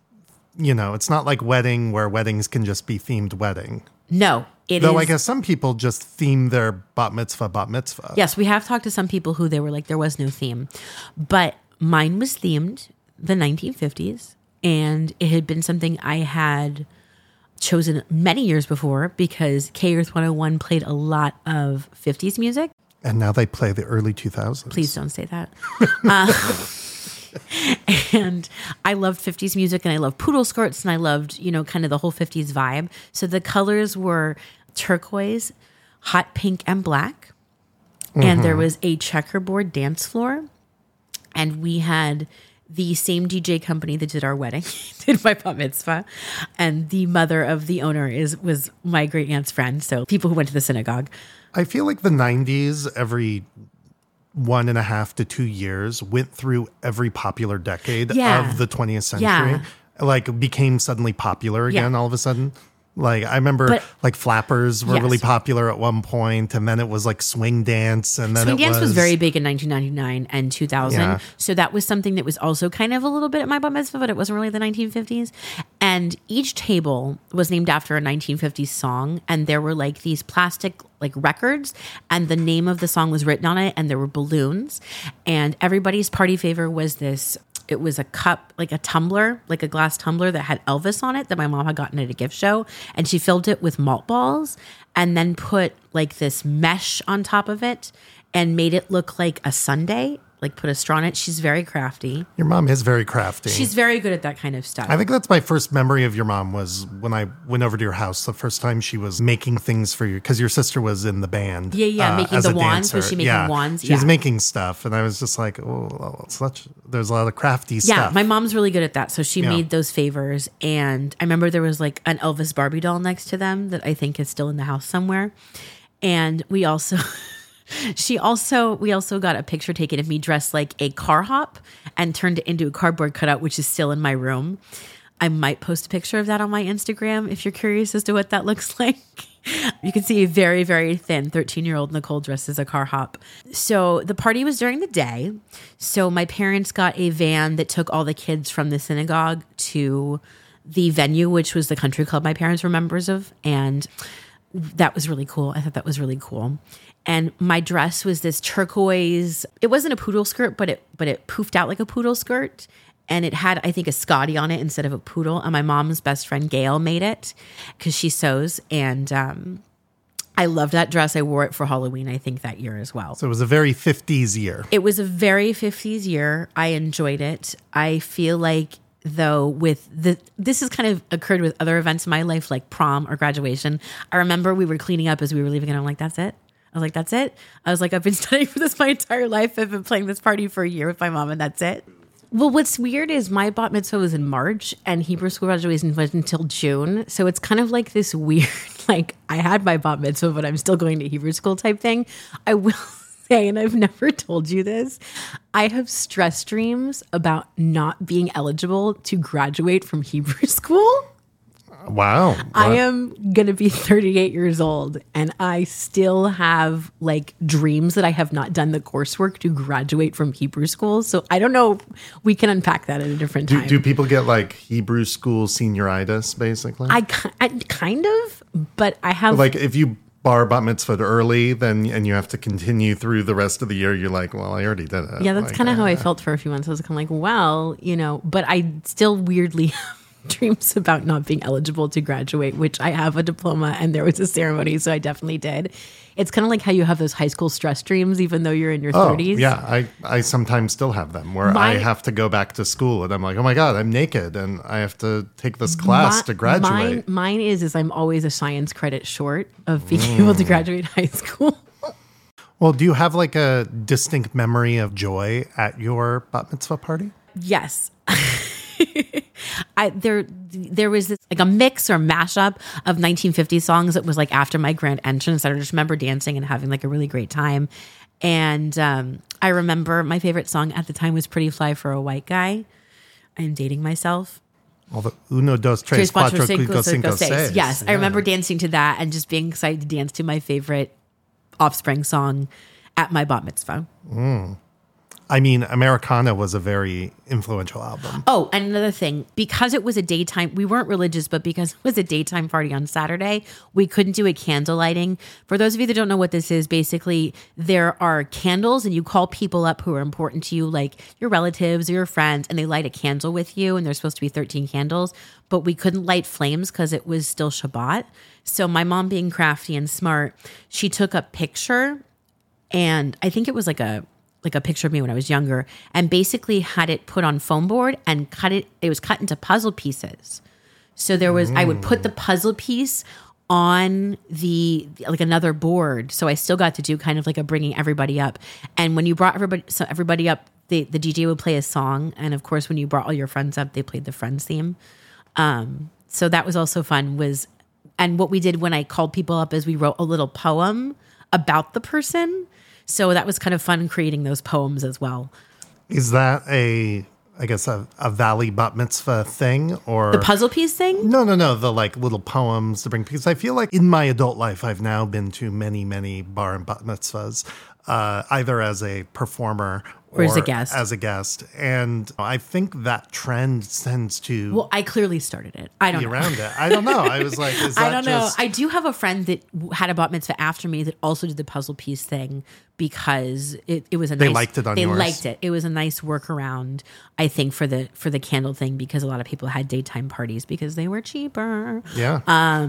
you know, it's not like wedding where weddings can just be themed wedding. no, it is. Though I guess some people just theme their bat mitzvah bat mitzvah. Yes, we have talked to some people who they were like, there was no theme. But mine was themed the 1950s. And it had been something I had chosen many years before because K Earth 101 played a lot of 50s music. And now they play the early 2000s. Please don't say that. uh, and I loved 50s music and I loved poodle skirts and I loved, you know, kind of the whole 50s vibe. So the colors were turquoise, hot pink, and black. And there mm-hmm. was a checkerboard dance floor. And we had the same DJ company that did our wedding, did my bat mitzvah. And the mother of the owner is was my great aunt's friend. So people who went to the synagogue. I feel like the 90s, every one and a half to two years, went through every popular decade Yeah. of the 20th century. Yeah. Like became suddenly popular again Yeah. all of a sudden. Like I remember But- like flappers were Yes. really popular at one point, and then it was like swing dance, and then Swing it dance was, was very big in 1999 and 2000. Yeah. So that was something that was also kind of a little bit at my bat mitzvah, but it wasn't really the 1950s. And each table was named after a 1950s song, and there were like these plastic like records, and the name of the song was written on it, and there were balloons, and everybody's party favor was this. It was a cup, like a tumbler, like a glass tumbler that had Elvis on it that my mom had gotten at a gift show. And she filled it with malt balls and then put like this mesh on top of it and made it look like a sundae, like put a straw in it. She's very crafty. Your mom is very crafty. She's very good at that kind of stuff. I think that's my first memory of your mom was when I went over to your house the first time she was making things for you because your sister was in the band. uh, Yeah, yeah, making as the wands. Was she making wands? She was Yeah. making stuff, and I was just like, oh, such. There's a lot of crafty yeah, stuff. Yeah, my mom's really good at that. So she Yeah. made those favors. And I remember there was like an Elvis Barbie doll next to them that I think is still in the house somewhere. And we also. She also, we also got a picture taken of me dressed like a car hop and turned it into a cardboard cutout, which is still in my room. I might post a picture of that on my Instagram if you're curious as to what that looks like. You can see a very, very thin 13 year old Nicole dressed as a car hop. So the party was during the day. So my parents got a van that took all the kids from the synagogue to the venue, which was the country club my parents were members of. And that was really cool. I thought that was really cool. And my dress was this turquoise. It wasn't a poodle skirt, but it but it poofed out like a poodle skirt. And it had, I think, a Scotty on it instead of a poodle. And my mom's best friend Gail made it because she sews. And um, I loved that dress. I wore it for Halloween, I think, that year as well. so it was a very 50s year. It was a very 50s year. I enjoyed it. I feel like though with the this has kind of occurred with other events in my life like prom or graduation. I remember we were cleaning up as we were leaving and I'm like that's it. I was like that's it. I was like I've been studying for this my entire life. I've been playing this party for a year with my mom and that's it. Well, what's weird is my bat mitzvah was in March and Hebrew school graduation was until June. So it's kind of like this weird, like I had my bat mitzvah, but I'm still going to Hebrew school type thing. I will say, and I've never told you this, I have stress dreams about not being eligible to graduate from Hebrew school. Wow. I am going to be 38 years old and I still have like dreams that I have not done the coursework to graduate from Hebrew school. So I don't know. We can unpack that at a different Do, time. do people get like Hebrew school senioritis, basically? I, I kind of, but I have like if you bar bat mitzvah early, then and you have to continue through the rest of the year, you're like, well, I already did it. yeah, that's Like, kind of how I uh, felt for a few months. I was kind of like, well, you know, but I still weirdly dreams about not being eligible to graduate, which I have a diploma and there was a ceremony, so I definitely did. It's kind of like how you have those high school stress dreams, even though you're in your Oh, 30s. yeah, I, I sometimes still have them where I have to go back to school and I'm like, oh my God, I'm naked and I have to take this class Mi- to graduate. Mine, mine is is I'm always a science credit short of being able to mm. graduate high school. Well, do you have like a distinct memory of joy at your bat mitzvah party? Yes. I there there was this like a mix or mashup of 1950 songs that was like after my grand entrance. I just remember dancing and having like a really great time. And um, I remember my favorite song at the time was "Pretty Fly for a White Guy." I'm dating myself. All the uno, dos, tres, Tres, cuatro, cuatro, cinco, cinco, cinco, seis. seis. Yes, I remember dancing to that and just being excited to dance to my favorite Offspring song at my bat mitzvah. I mean, Americana was a very influential album. Oh, and another thing, because it was a daytime, we weren't religious, but because it was a daytime party on Saturday, we couldn't do a candle lighting. For those of you that don't know what this is, basically, there are candles, and you call people up who are important to you, like your relatives or your friends, and they light a candle with you, and there's supposed to be 13 candles, but we couldn't light flames because it was still Shabbat. So, my mom, being crafty and smart, she took a picture and I think it was like a like a picture of me when I was younger, and basically had it put on foam board and cut it. It was cut into puzzle pieces. So there was I would put the puzzle piece on the like another board. So I still got to do kind of like a bringing everybody up. And when you brought everybody so everybody up, the the DJ would play a song, and of course when you brought all your friends up, they played the Friends theme. Um, so that was also fun. Was and what we did when I called people up is we wrote a little poem about the person. So that was kind of fun creating those poems as well. Is that a, I guess, a, a Valley bat mitzvah thing or The puzzle piece thing? No, no, no. The like little poems to bring because I feel like in my adult life I've now been to many, many bar and bat mitzvahs, uh, either as a performer Or as a guest. As a guest, and I think that trend tends to Well, I clearly started it. I don't be know. around it. I don't know. I was like, is that I don't know. I do have a friend that had a bat mitzvah after me that also did the puzzle piece thing because it, it was a They nice, liked it on they yours. liked it. It was a nice workaround, I think, for the for the candle thing because a lot of people had daytime parties because they were cheaper. yeah? Uh,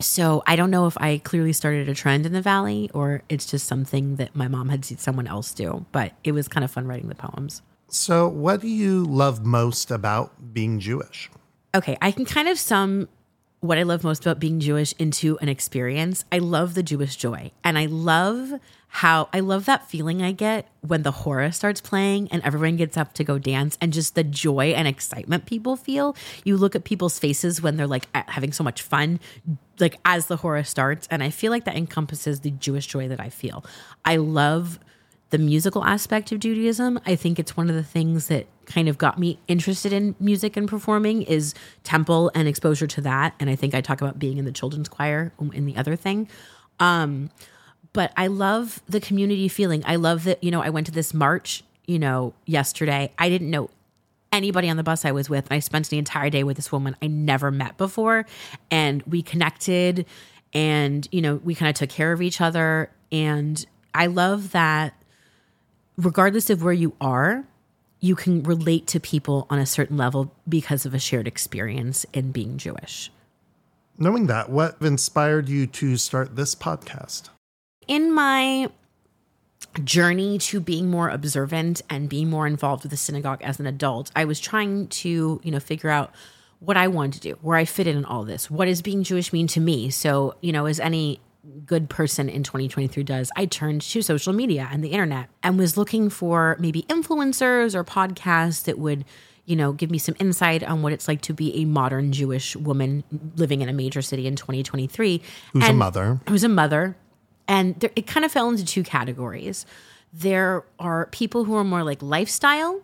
So I don't know if I clearly started a trend in the valley or it's just something that my mom had seen someone else do. But it was kind of fun writing the poems. so, what do you love most about being Jewish? Okay, I can kind of sum what I love most about being Jewish into an experience. I love the Jewish joy. And I love how I love that feeling I get when the hora starts playing and everyone gets up to go dance and just the joy and excitement people feel. You look at people's faces when they're like having so much fun, like as the hora starts. And I feel like that encompasses the Jewish joy that I feel. I love the musical aspect of Judaism. I think it's one of the things that kind of got me interested in music and performing is temple and exposure to that. And I think I talk about being in the children's choir in the other thing. Um, but I love the community feeling. I love that, you know, I went to this march, you know, yesterday. I didn't know anybody on the bus I was with. I spent the entire day with this woman I never met before. And we connected and, you know, we kind of took care of each other. And I love that regardless of where you are, you can relate to people on a certain level because of a shared experience in being Jewish. Knowing that, what inspired you to start this podcast? in my journey to being more observant and being more involved with the synagogue as an adult, I was trying to, you know, figure out what I wanted to do, where I fit in in all this. What does being Jewish mean to me? So, you know, as any good person in 2023 does, I turned to social media and the internet and was looking for maybe influencers or podcasts that would you know, give me some insight on what it's like to be a modern Jewish woman living in a major city in 2023. Who's a mother? who's a mother, and there, it kind of fell into two categories. There are people who are more like lifestyle,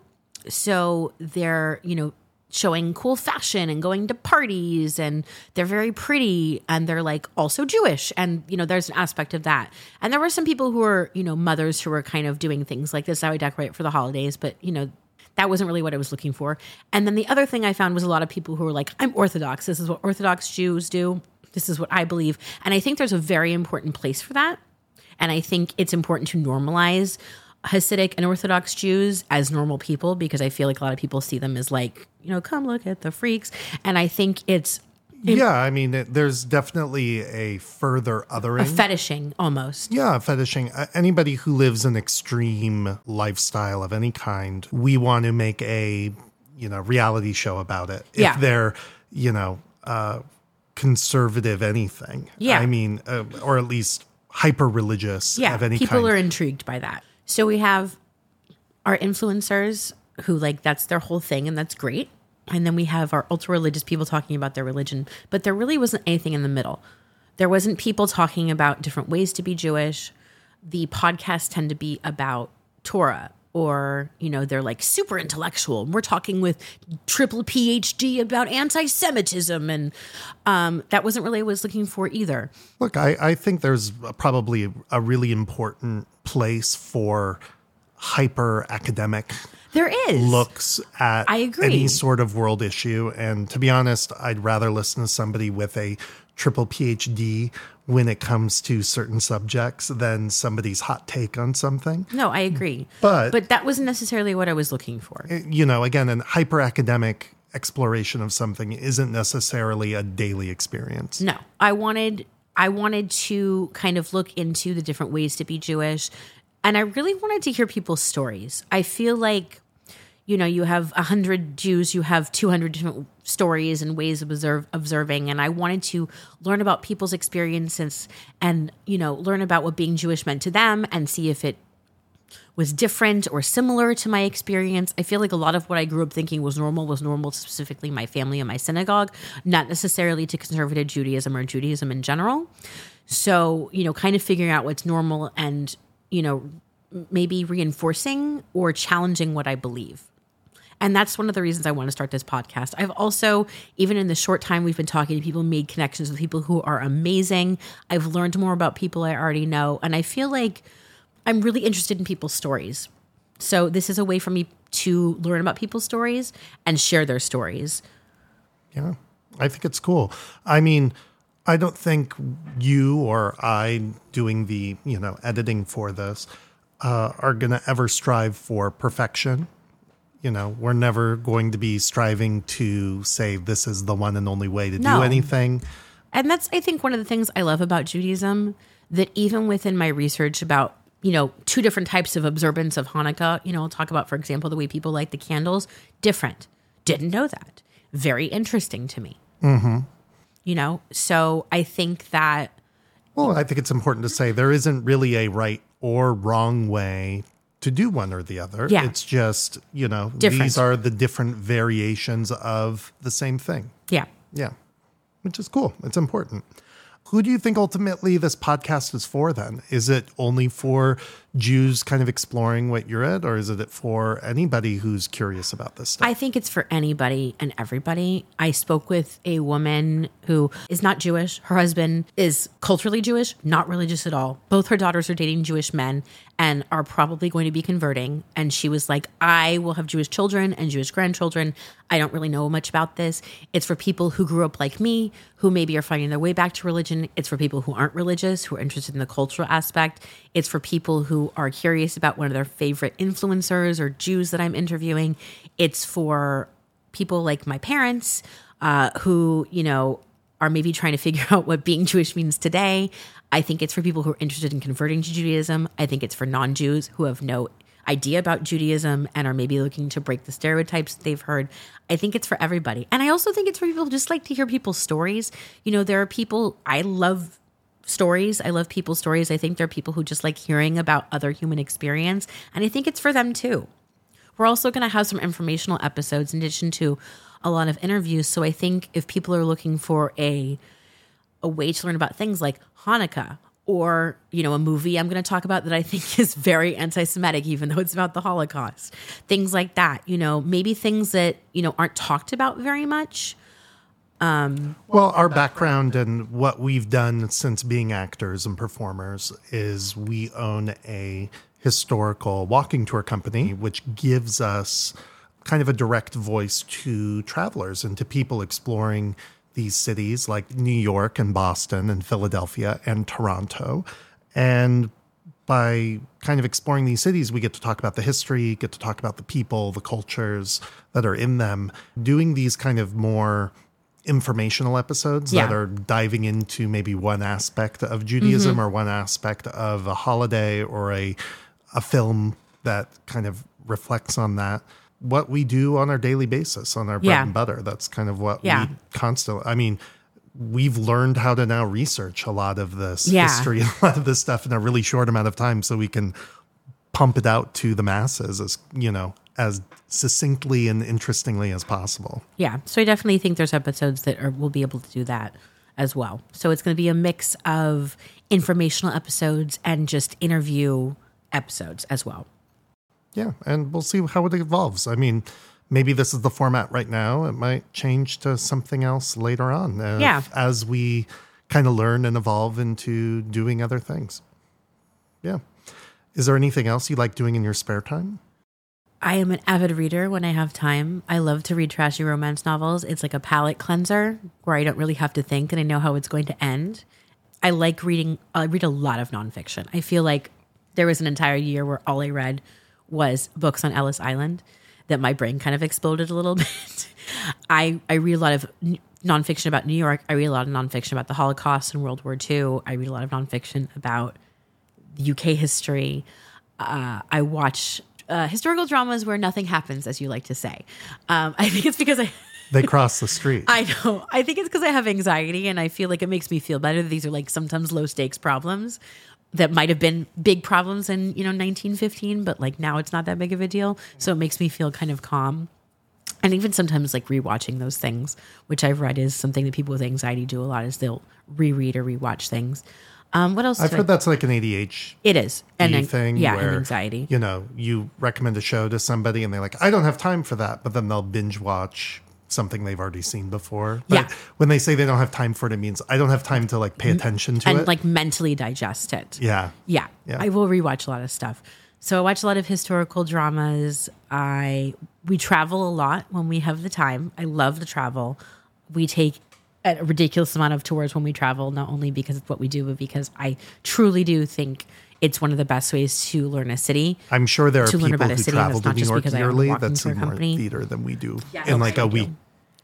so they're you know showing cool fashion and going to parties, and they're very pretty, and they're like also Jewish, and you know there's an aspect of that. And there were some people who were, you know mothers who were kind of doing things like this. I would decorate for the holidays, but you know that wasn't really what I was looking for. And then the other thing I found was a lot of people who were like, I'm Orthodox. This is what Orthodox Jews do. This is what I believe. And I think there's a very important place for that. And I think it's important to normalize Hasidic and Orthodox Jews as normal people because I feel like a lot of people see them as like you know, come look at the freaks. And I think it's yeah, I mean, it, there's definitely a further othering. A fetishing almost. Yeah, fetishing. Uh, anybody who lives an extreme lifestyle of any kind, we want to make a you know reality show about it. Yeah. If they're you know uh, conservative anything, Yeah. I mean, uh, or at least hyper religious Yeah, of any people kind. are intrigued by that. So we have our influencers who like that's their whole thing, and that's great. And then we have our ultra religious people talking about their religion, but there really wasn't anything in the middle. There wasn't people talking about different ways to be Jewish. The podcasts tend to be about Torah or, you know, they're like super intellectual. We're talking with triple PhD about anti Semitism. And um, that wasn't really what I was looking for either. Look, I, I think there's probably a really important place for hyper academic There is. looks at I agree. any sort of world issue. And to be honest, I'd rather listen to somebody with a triple PhD when it comes to certain subjects than somebody's hot take on something. No, I agree. But- but that wasn't necessarily what I was looking for. You know, again, an hyper academic exploration of something isn't necessarily a daily experience. No, I wanted I wanted to kind of look into the different ways to be Jewish, and I really wanted to hear people's stories. I feel like you know you have a hundred Jews, you have two hundred different stories and ways of observe, observing, and I wanted to learn about people's experiences and you know learn about what being Jewish meant to them and see if it was different or similar to my experience. I feel like a lot of what I grew up thinking was normal was normal specifically my family and my synagogue, not necessarily to conservative Judaism or Judaism in general. So, you know, kind of figuring out what's normal and, you know, maybe reinforcing or challenging what I believe. And that's one of the reasons I want to start this podcast. I've also, even in the short time we've been talking to people, made connections with people who are amazing. I've learned more about people I already know. And I feel like I'm really interested in people's stories. So this is a way for me to learn about people's stories and share their stories. Yeah, I think it's cool. I mean, I don't think you or I doing the you know editing for this uh, are going to ever strive for perfection. You know, we're never going to be striving to say this is the one and only way to No. do anything. And that's, I think, one of the things I love about Judaism that even within my research about, you know, two different types of observance of Hanukkah, you know, I'll talk about, for example, the way people light the candles, different. Didn't know that. Very interesting to me. Mm-hmm. You know, so I think that Well, I think it's important to say there isn't really a right or wrong way to do one or the other. Yeah. It's just, you know, Different. these are the different variations of the same thing. Yeah. Yeah, which is cool. It's important. Who do you think ultimately this podcast is for then? Is it only for Jews kind of exploring what you're at, or is it for anybody who's curious about this stuff? I think it's for anybody and everybody. I spoke with a woman who is not Jewish. Her husband is culturally Jewish, not religious at all. Both her daughters are dating Jewish men and are probably going to be converting. And she was like, I will have Jewish children and Jewish grandchildren. I don't really know much about this. It's for people who grew up like me, who maybe are finding their way back to religion. It's for people who aren't religious, who are interested in the cultural aspect. It's for people who are curious about one of their favorite influencers or Jews that I'm interviewing. It's for people like my parents uh, who, you know, are maybe trying to figure out what being Jewish means today. I think it's for people who are interested in converting to Judaism. I think it's for non Jews who have no idea about Judaism and are maybe looking to break the stereotypes they've heard. I think it's for everybody. And I also think it's for people who just like to hear people's stories. You know, there are people, I love stories. I love people's stories. I think there are people who just like hearing about other human experience. And I think it's for them too. We're also going to have some informational episodes in addition to a lot of interviews. So I think if people are looking for a a way to learn about things like Hanukkah or you know a movie I'm going to talk about that I think is very anti-Semitic, even though it's about the Holocaust, things like that. You know, maybe things that you know aren't talked about very much. Um, well, our background and what we've done since being actors and performers is we own a historical walking tour company, which gives us kind of a direct voice to travelers and to people exploring these cities like New York and Boston and Philadelphia and Toronto. And by kind of exploring these cities, we get to talk about the history, get to talk about the people, the cultures that are in them. Doing these kind of more informational episodes Yeah. that are diving into maybe one aspect of Judaism mm-hmm. or one aspect of a holiday or a a film that kind of reflects on that. What we do on our daily basis, on our bread Yeah. and butter. That's kind of what Yeah. we constantly I mean, we've learned how to now research a lot of this history, a lot of this stuff in a really short amount of time so we can pump it out to the masses as you know, as succinctly and interestingly as possible. Yeah. So I definitely think there's episodes that are, will be able to do that as well. So it's going to be a mix of informational episodes and just interview episodes as well. Yeah, and we'll see how it evolves. I mean, maybe this is the format right now. It might change to something else later on. uh, Yeah. As we kind of learn and evolve into doing other things. Yeah. Is there anything else you like doing in your spare time? I am an avid reader when I have time. I love to read trashy romance novels. It's like a palate cleanser where I don't really have to think and I know how it's going to end. I like reading, I read a lot of nonfiction. I feel like there was an entire year where all I read was books on Ellis Island that my brain kind of exploded a little bit. I, I read a lot of nonfiction about New York. I read a lot of nonfiction about the Holocaust and World War II. I read a lot of nonfiction about UK history. Uh, I watch uh, historical dramas where nothing happens, as you like to say. Um, I think it's because I. They cross the street. I know. I think it's because I have anxiety and I feel like it makes me feel better. These are like sometimes low stakes problems that might have been big problems in, you know, 1915, but like now it's not that big of a deal. So it makes me feel kind of calm. And even sometimes like rewatching those things, which I've read is something that people with anxiety do a lot is they'll reread or rewatch things. Um, what else? I've do I- heard that's like an ADHD it is. And an- thing. yeah, where, anxiety. You know, you recommend a show to somebody and they're like, I don't have time for that. But then they'll binge watch something they've already seen before. But Yeah. when they say they don't have time for it, it means I don't have time to like pay attention to and it. And like mentally digest it. yeah. Yeah. Yeah. I will rewatch a lot of stuff. So I watch a lot of historical dramas. I we travel a lot when we have the time. I love to travel. We take a ridiculous amount of tours when we travel, not only because of what we do, but because I truly do think it's one of the best ways to learn a city. I'm sure there are to learn people about a who city, travel to New York because I own a yearly that see more company. theater than we do Yeah, in like I a do. week.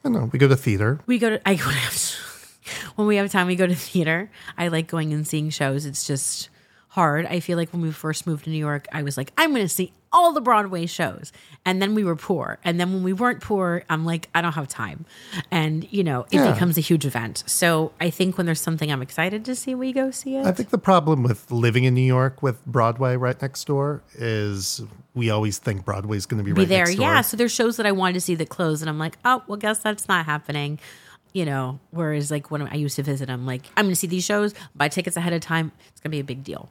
I don't know. We go to theater. We go to I go to when we have time we go to theater. I like going and seeing shows. It's just hard. I feel like when we first moved to New York, I was like, I'm going to see all the Broadway shows. And then we were poor. And then when we weren't poor, I'm like, I don't have time. And, you know, it Yeah. becomes a huge event. So I think when there's something I'm excited to see, we go see it. I think the problem with living in New York with Broadway right next door is we always think Broadway's going to be, be right there. next door. Yeah. So there's shows that I wanted to see that close. and I'm like, oh, well, guess that's not happening. You know, whereas like when I used to visit, I'm like, I'm going to see these shows, buy tickets ahead of time. It's going to be a big deal.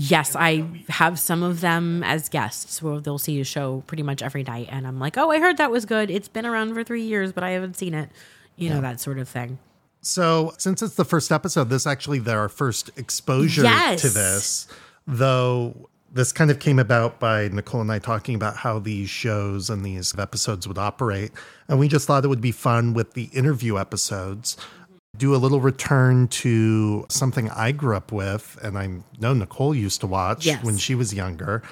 Yes, I have some of them as guests where they'll see a show pretty much every night. And I'm like, oh, I heard that was good. It's been around for three years, but I haven't seen it. You know, that sort of thing. So, since it's the first episode, this actually their our first exposure Yes. to this. Though this kind of came about by Nicole and I talking about how these shows and these episodes would operate, and we just thought it would be fun with the interview episodes. Do a little return to something I grew up with, and I know Nicole used to watch Yes. when she was younger,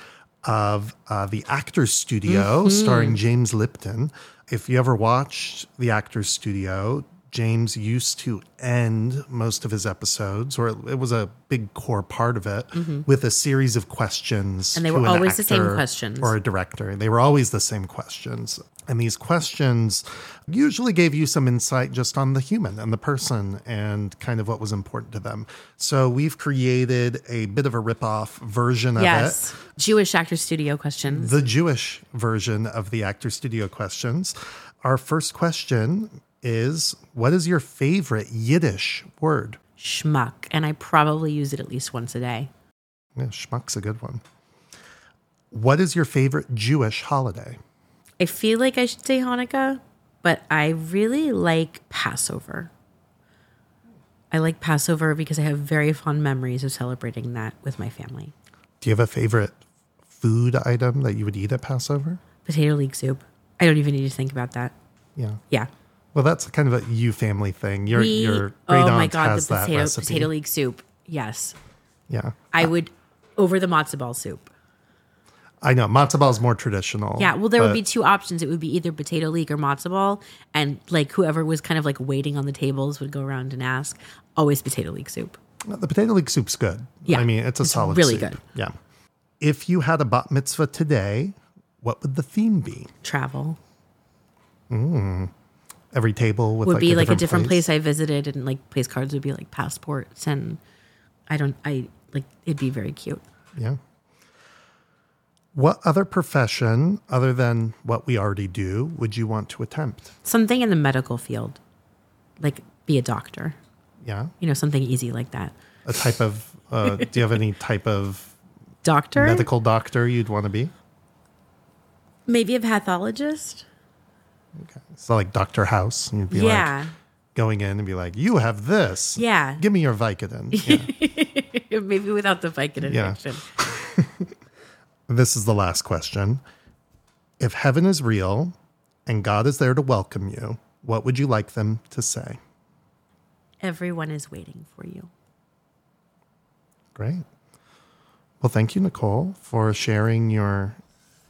of uh, the Actors Studio, starring James Lipton. If you ever watched the Actors Studio, James used to end most of his episodes, or it, was a big core part of it, with a series of questions. Mm-hmm. And they were an always the same questions. Or a director. They were always the same questions. And these questions usually gave you some insight just on the human and the person and kind of what was important to them. So we've created a bit of a ripoff version of Yes. it Jewish actor studio questions. the Jewish version of the Actor Studio questions. Our first question is What is your favorite Yiddish word? Schmuck. And I probably use it at least once a day. Yeah, schmuck's a good one. What is your favorite Jewish holiday? I feel like I should say Hanukkah, but I really like Passover. I like Passover because I have very fond memories of celebrating that with my family. Do you have a favorite food item that you would eat at Passover? Potato leek soup. I don't even need to think about that. Yeah. Yeah. Well, that's kind of a you family thing. Your We, your great oh my god, the potato potato leek soup. Yes, yeah, I would over the matzo ball soup. I know matzo ball is more traditional. Yeah, well, there would be two options. It would be either potato leek or matzo ball, and like whoever was kind of like waiting on the tables would go around and ask. Always potato leek soup. the potato leek soup's good. Yeah, I mean it's a it's solid, really soup. good. Yeah. If you had a bat mitzvah today, what would the theme be? Travel mm. Every table with would like be a like a different different place. I visited, and like place cards would be like passports, and I don't, I like it'd be very cute. Yeah. What other profession, other than what we already do, would you want to attempt? Something in the medical field, like be a doctor. Yeah. You know, something easy like that. A type of, uh, do you have any type of Doctor, medical doctor you'd want to be? maybe a pathologist. So like Dr. House. And you'd be yeah, like going in and be like, you have this. Yeah. Give me your Vicodin. Yeah. maybe without the Vicodin Yeah. this is the last question. If heaven is real and God is there to welcome you, what would you like them to say? Everyone is waiting for you. Great. Well, thank you, Nicole, for sharing your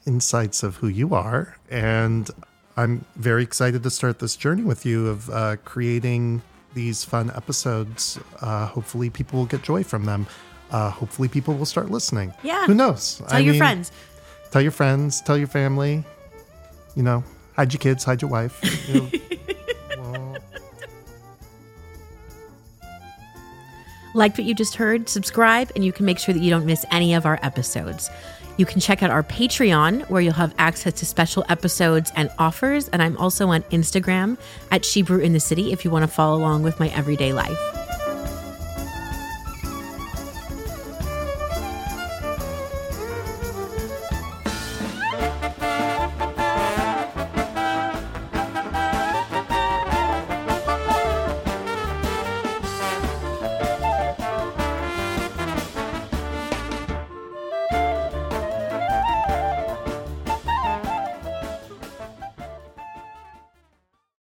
insights of who you are. And I'm very excited to start this journey with you of uh, creating these fun episodes. Uh, hopefully, people will get joy from them. Uh, hopefully, people will start listening. Yeah. Who knows? Tell your friends. Tell your friends. Tell your family. You know, hide your kids, hide your wife. You know, Like what you just heard, subscribe, and you can make sure that you don't miss any of our episodes. You can check out our Patreon, where you'll have access to special episodes and offers. And I'm also on Instagram at Shebrew in the City if you want to follow along with my everyday life.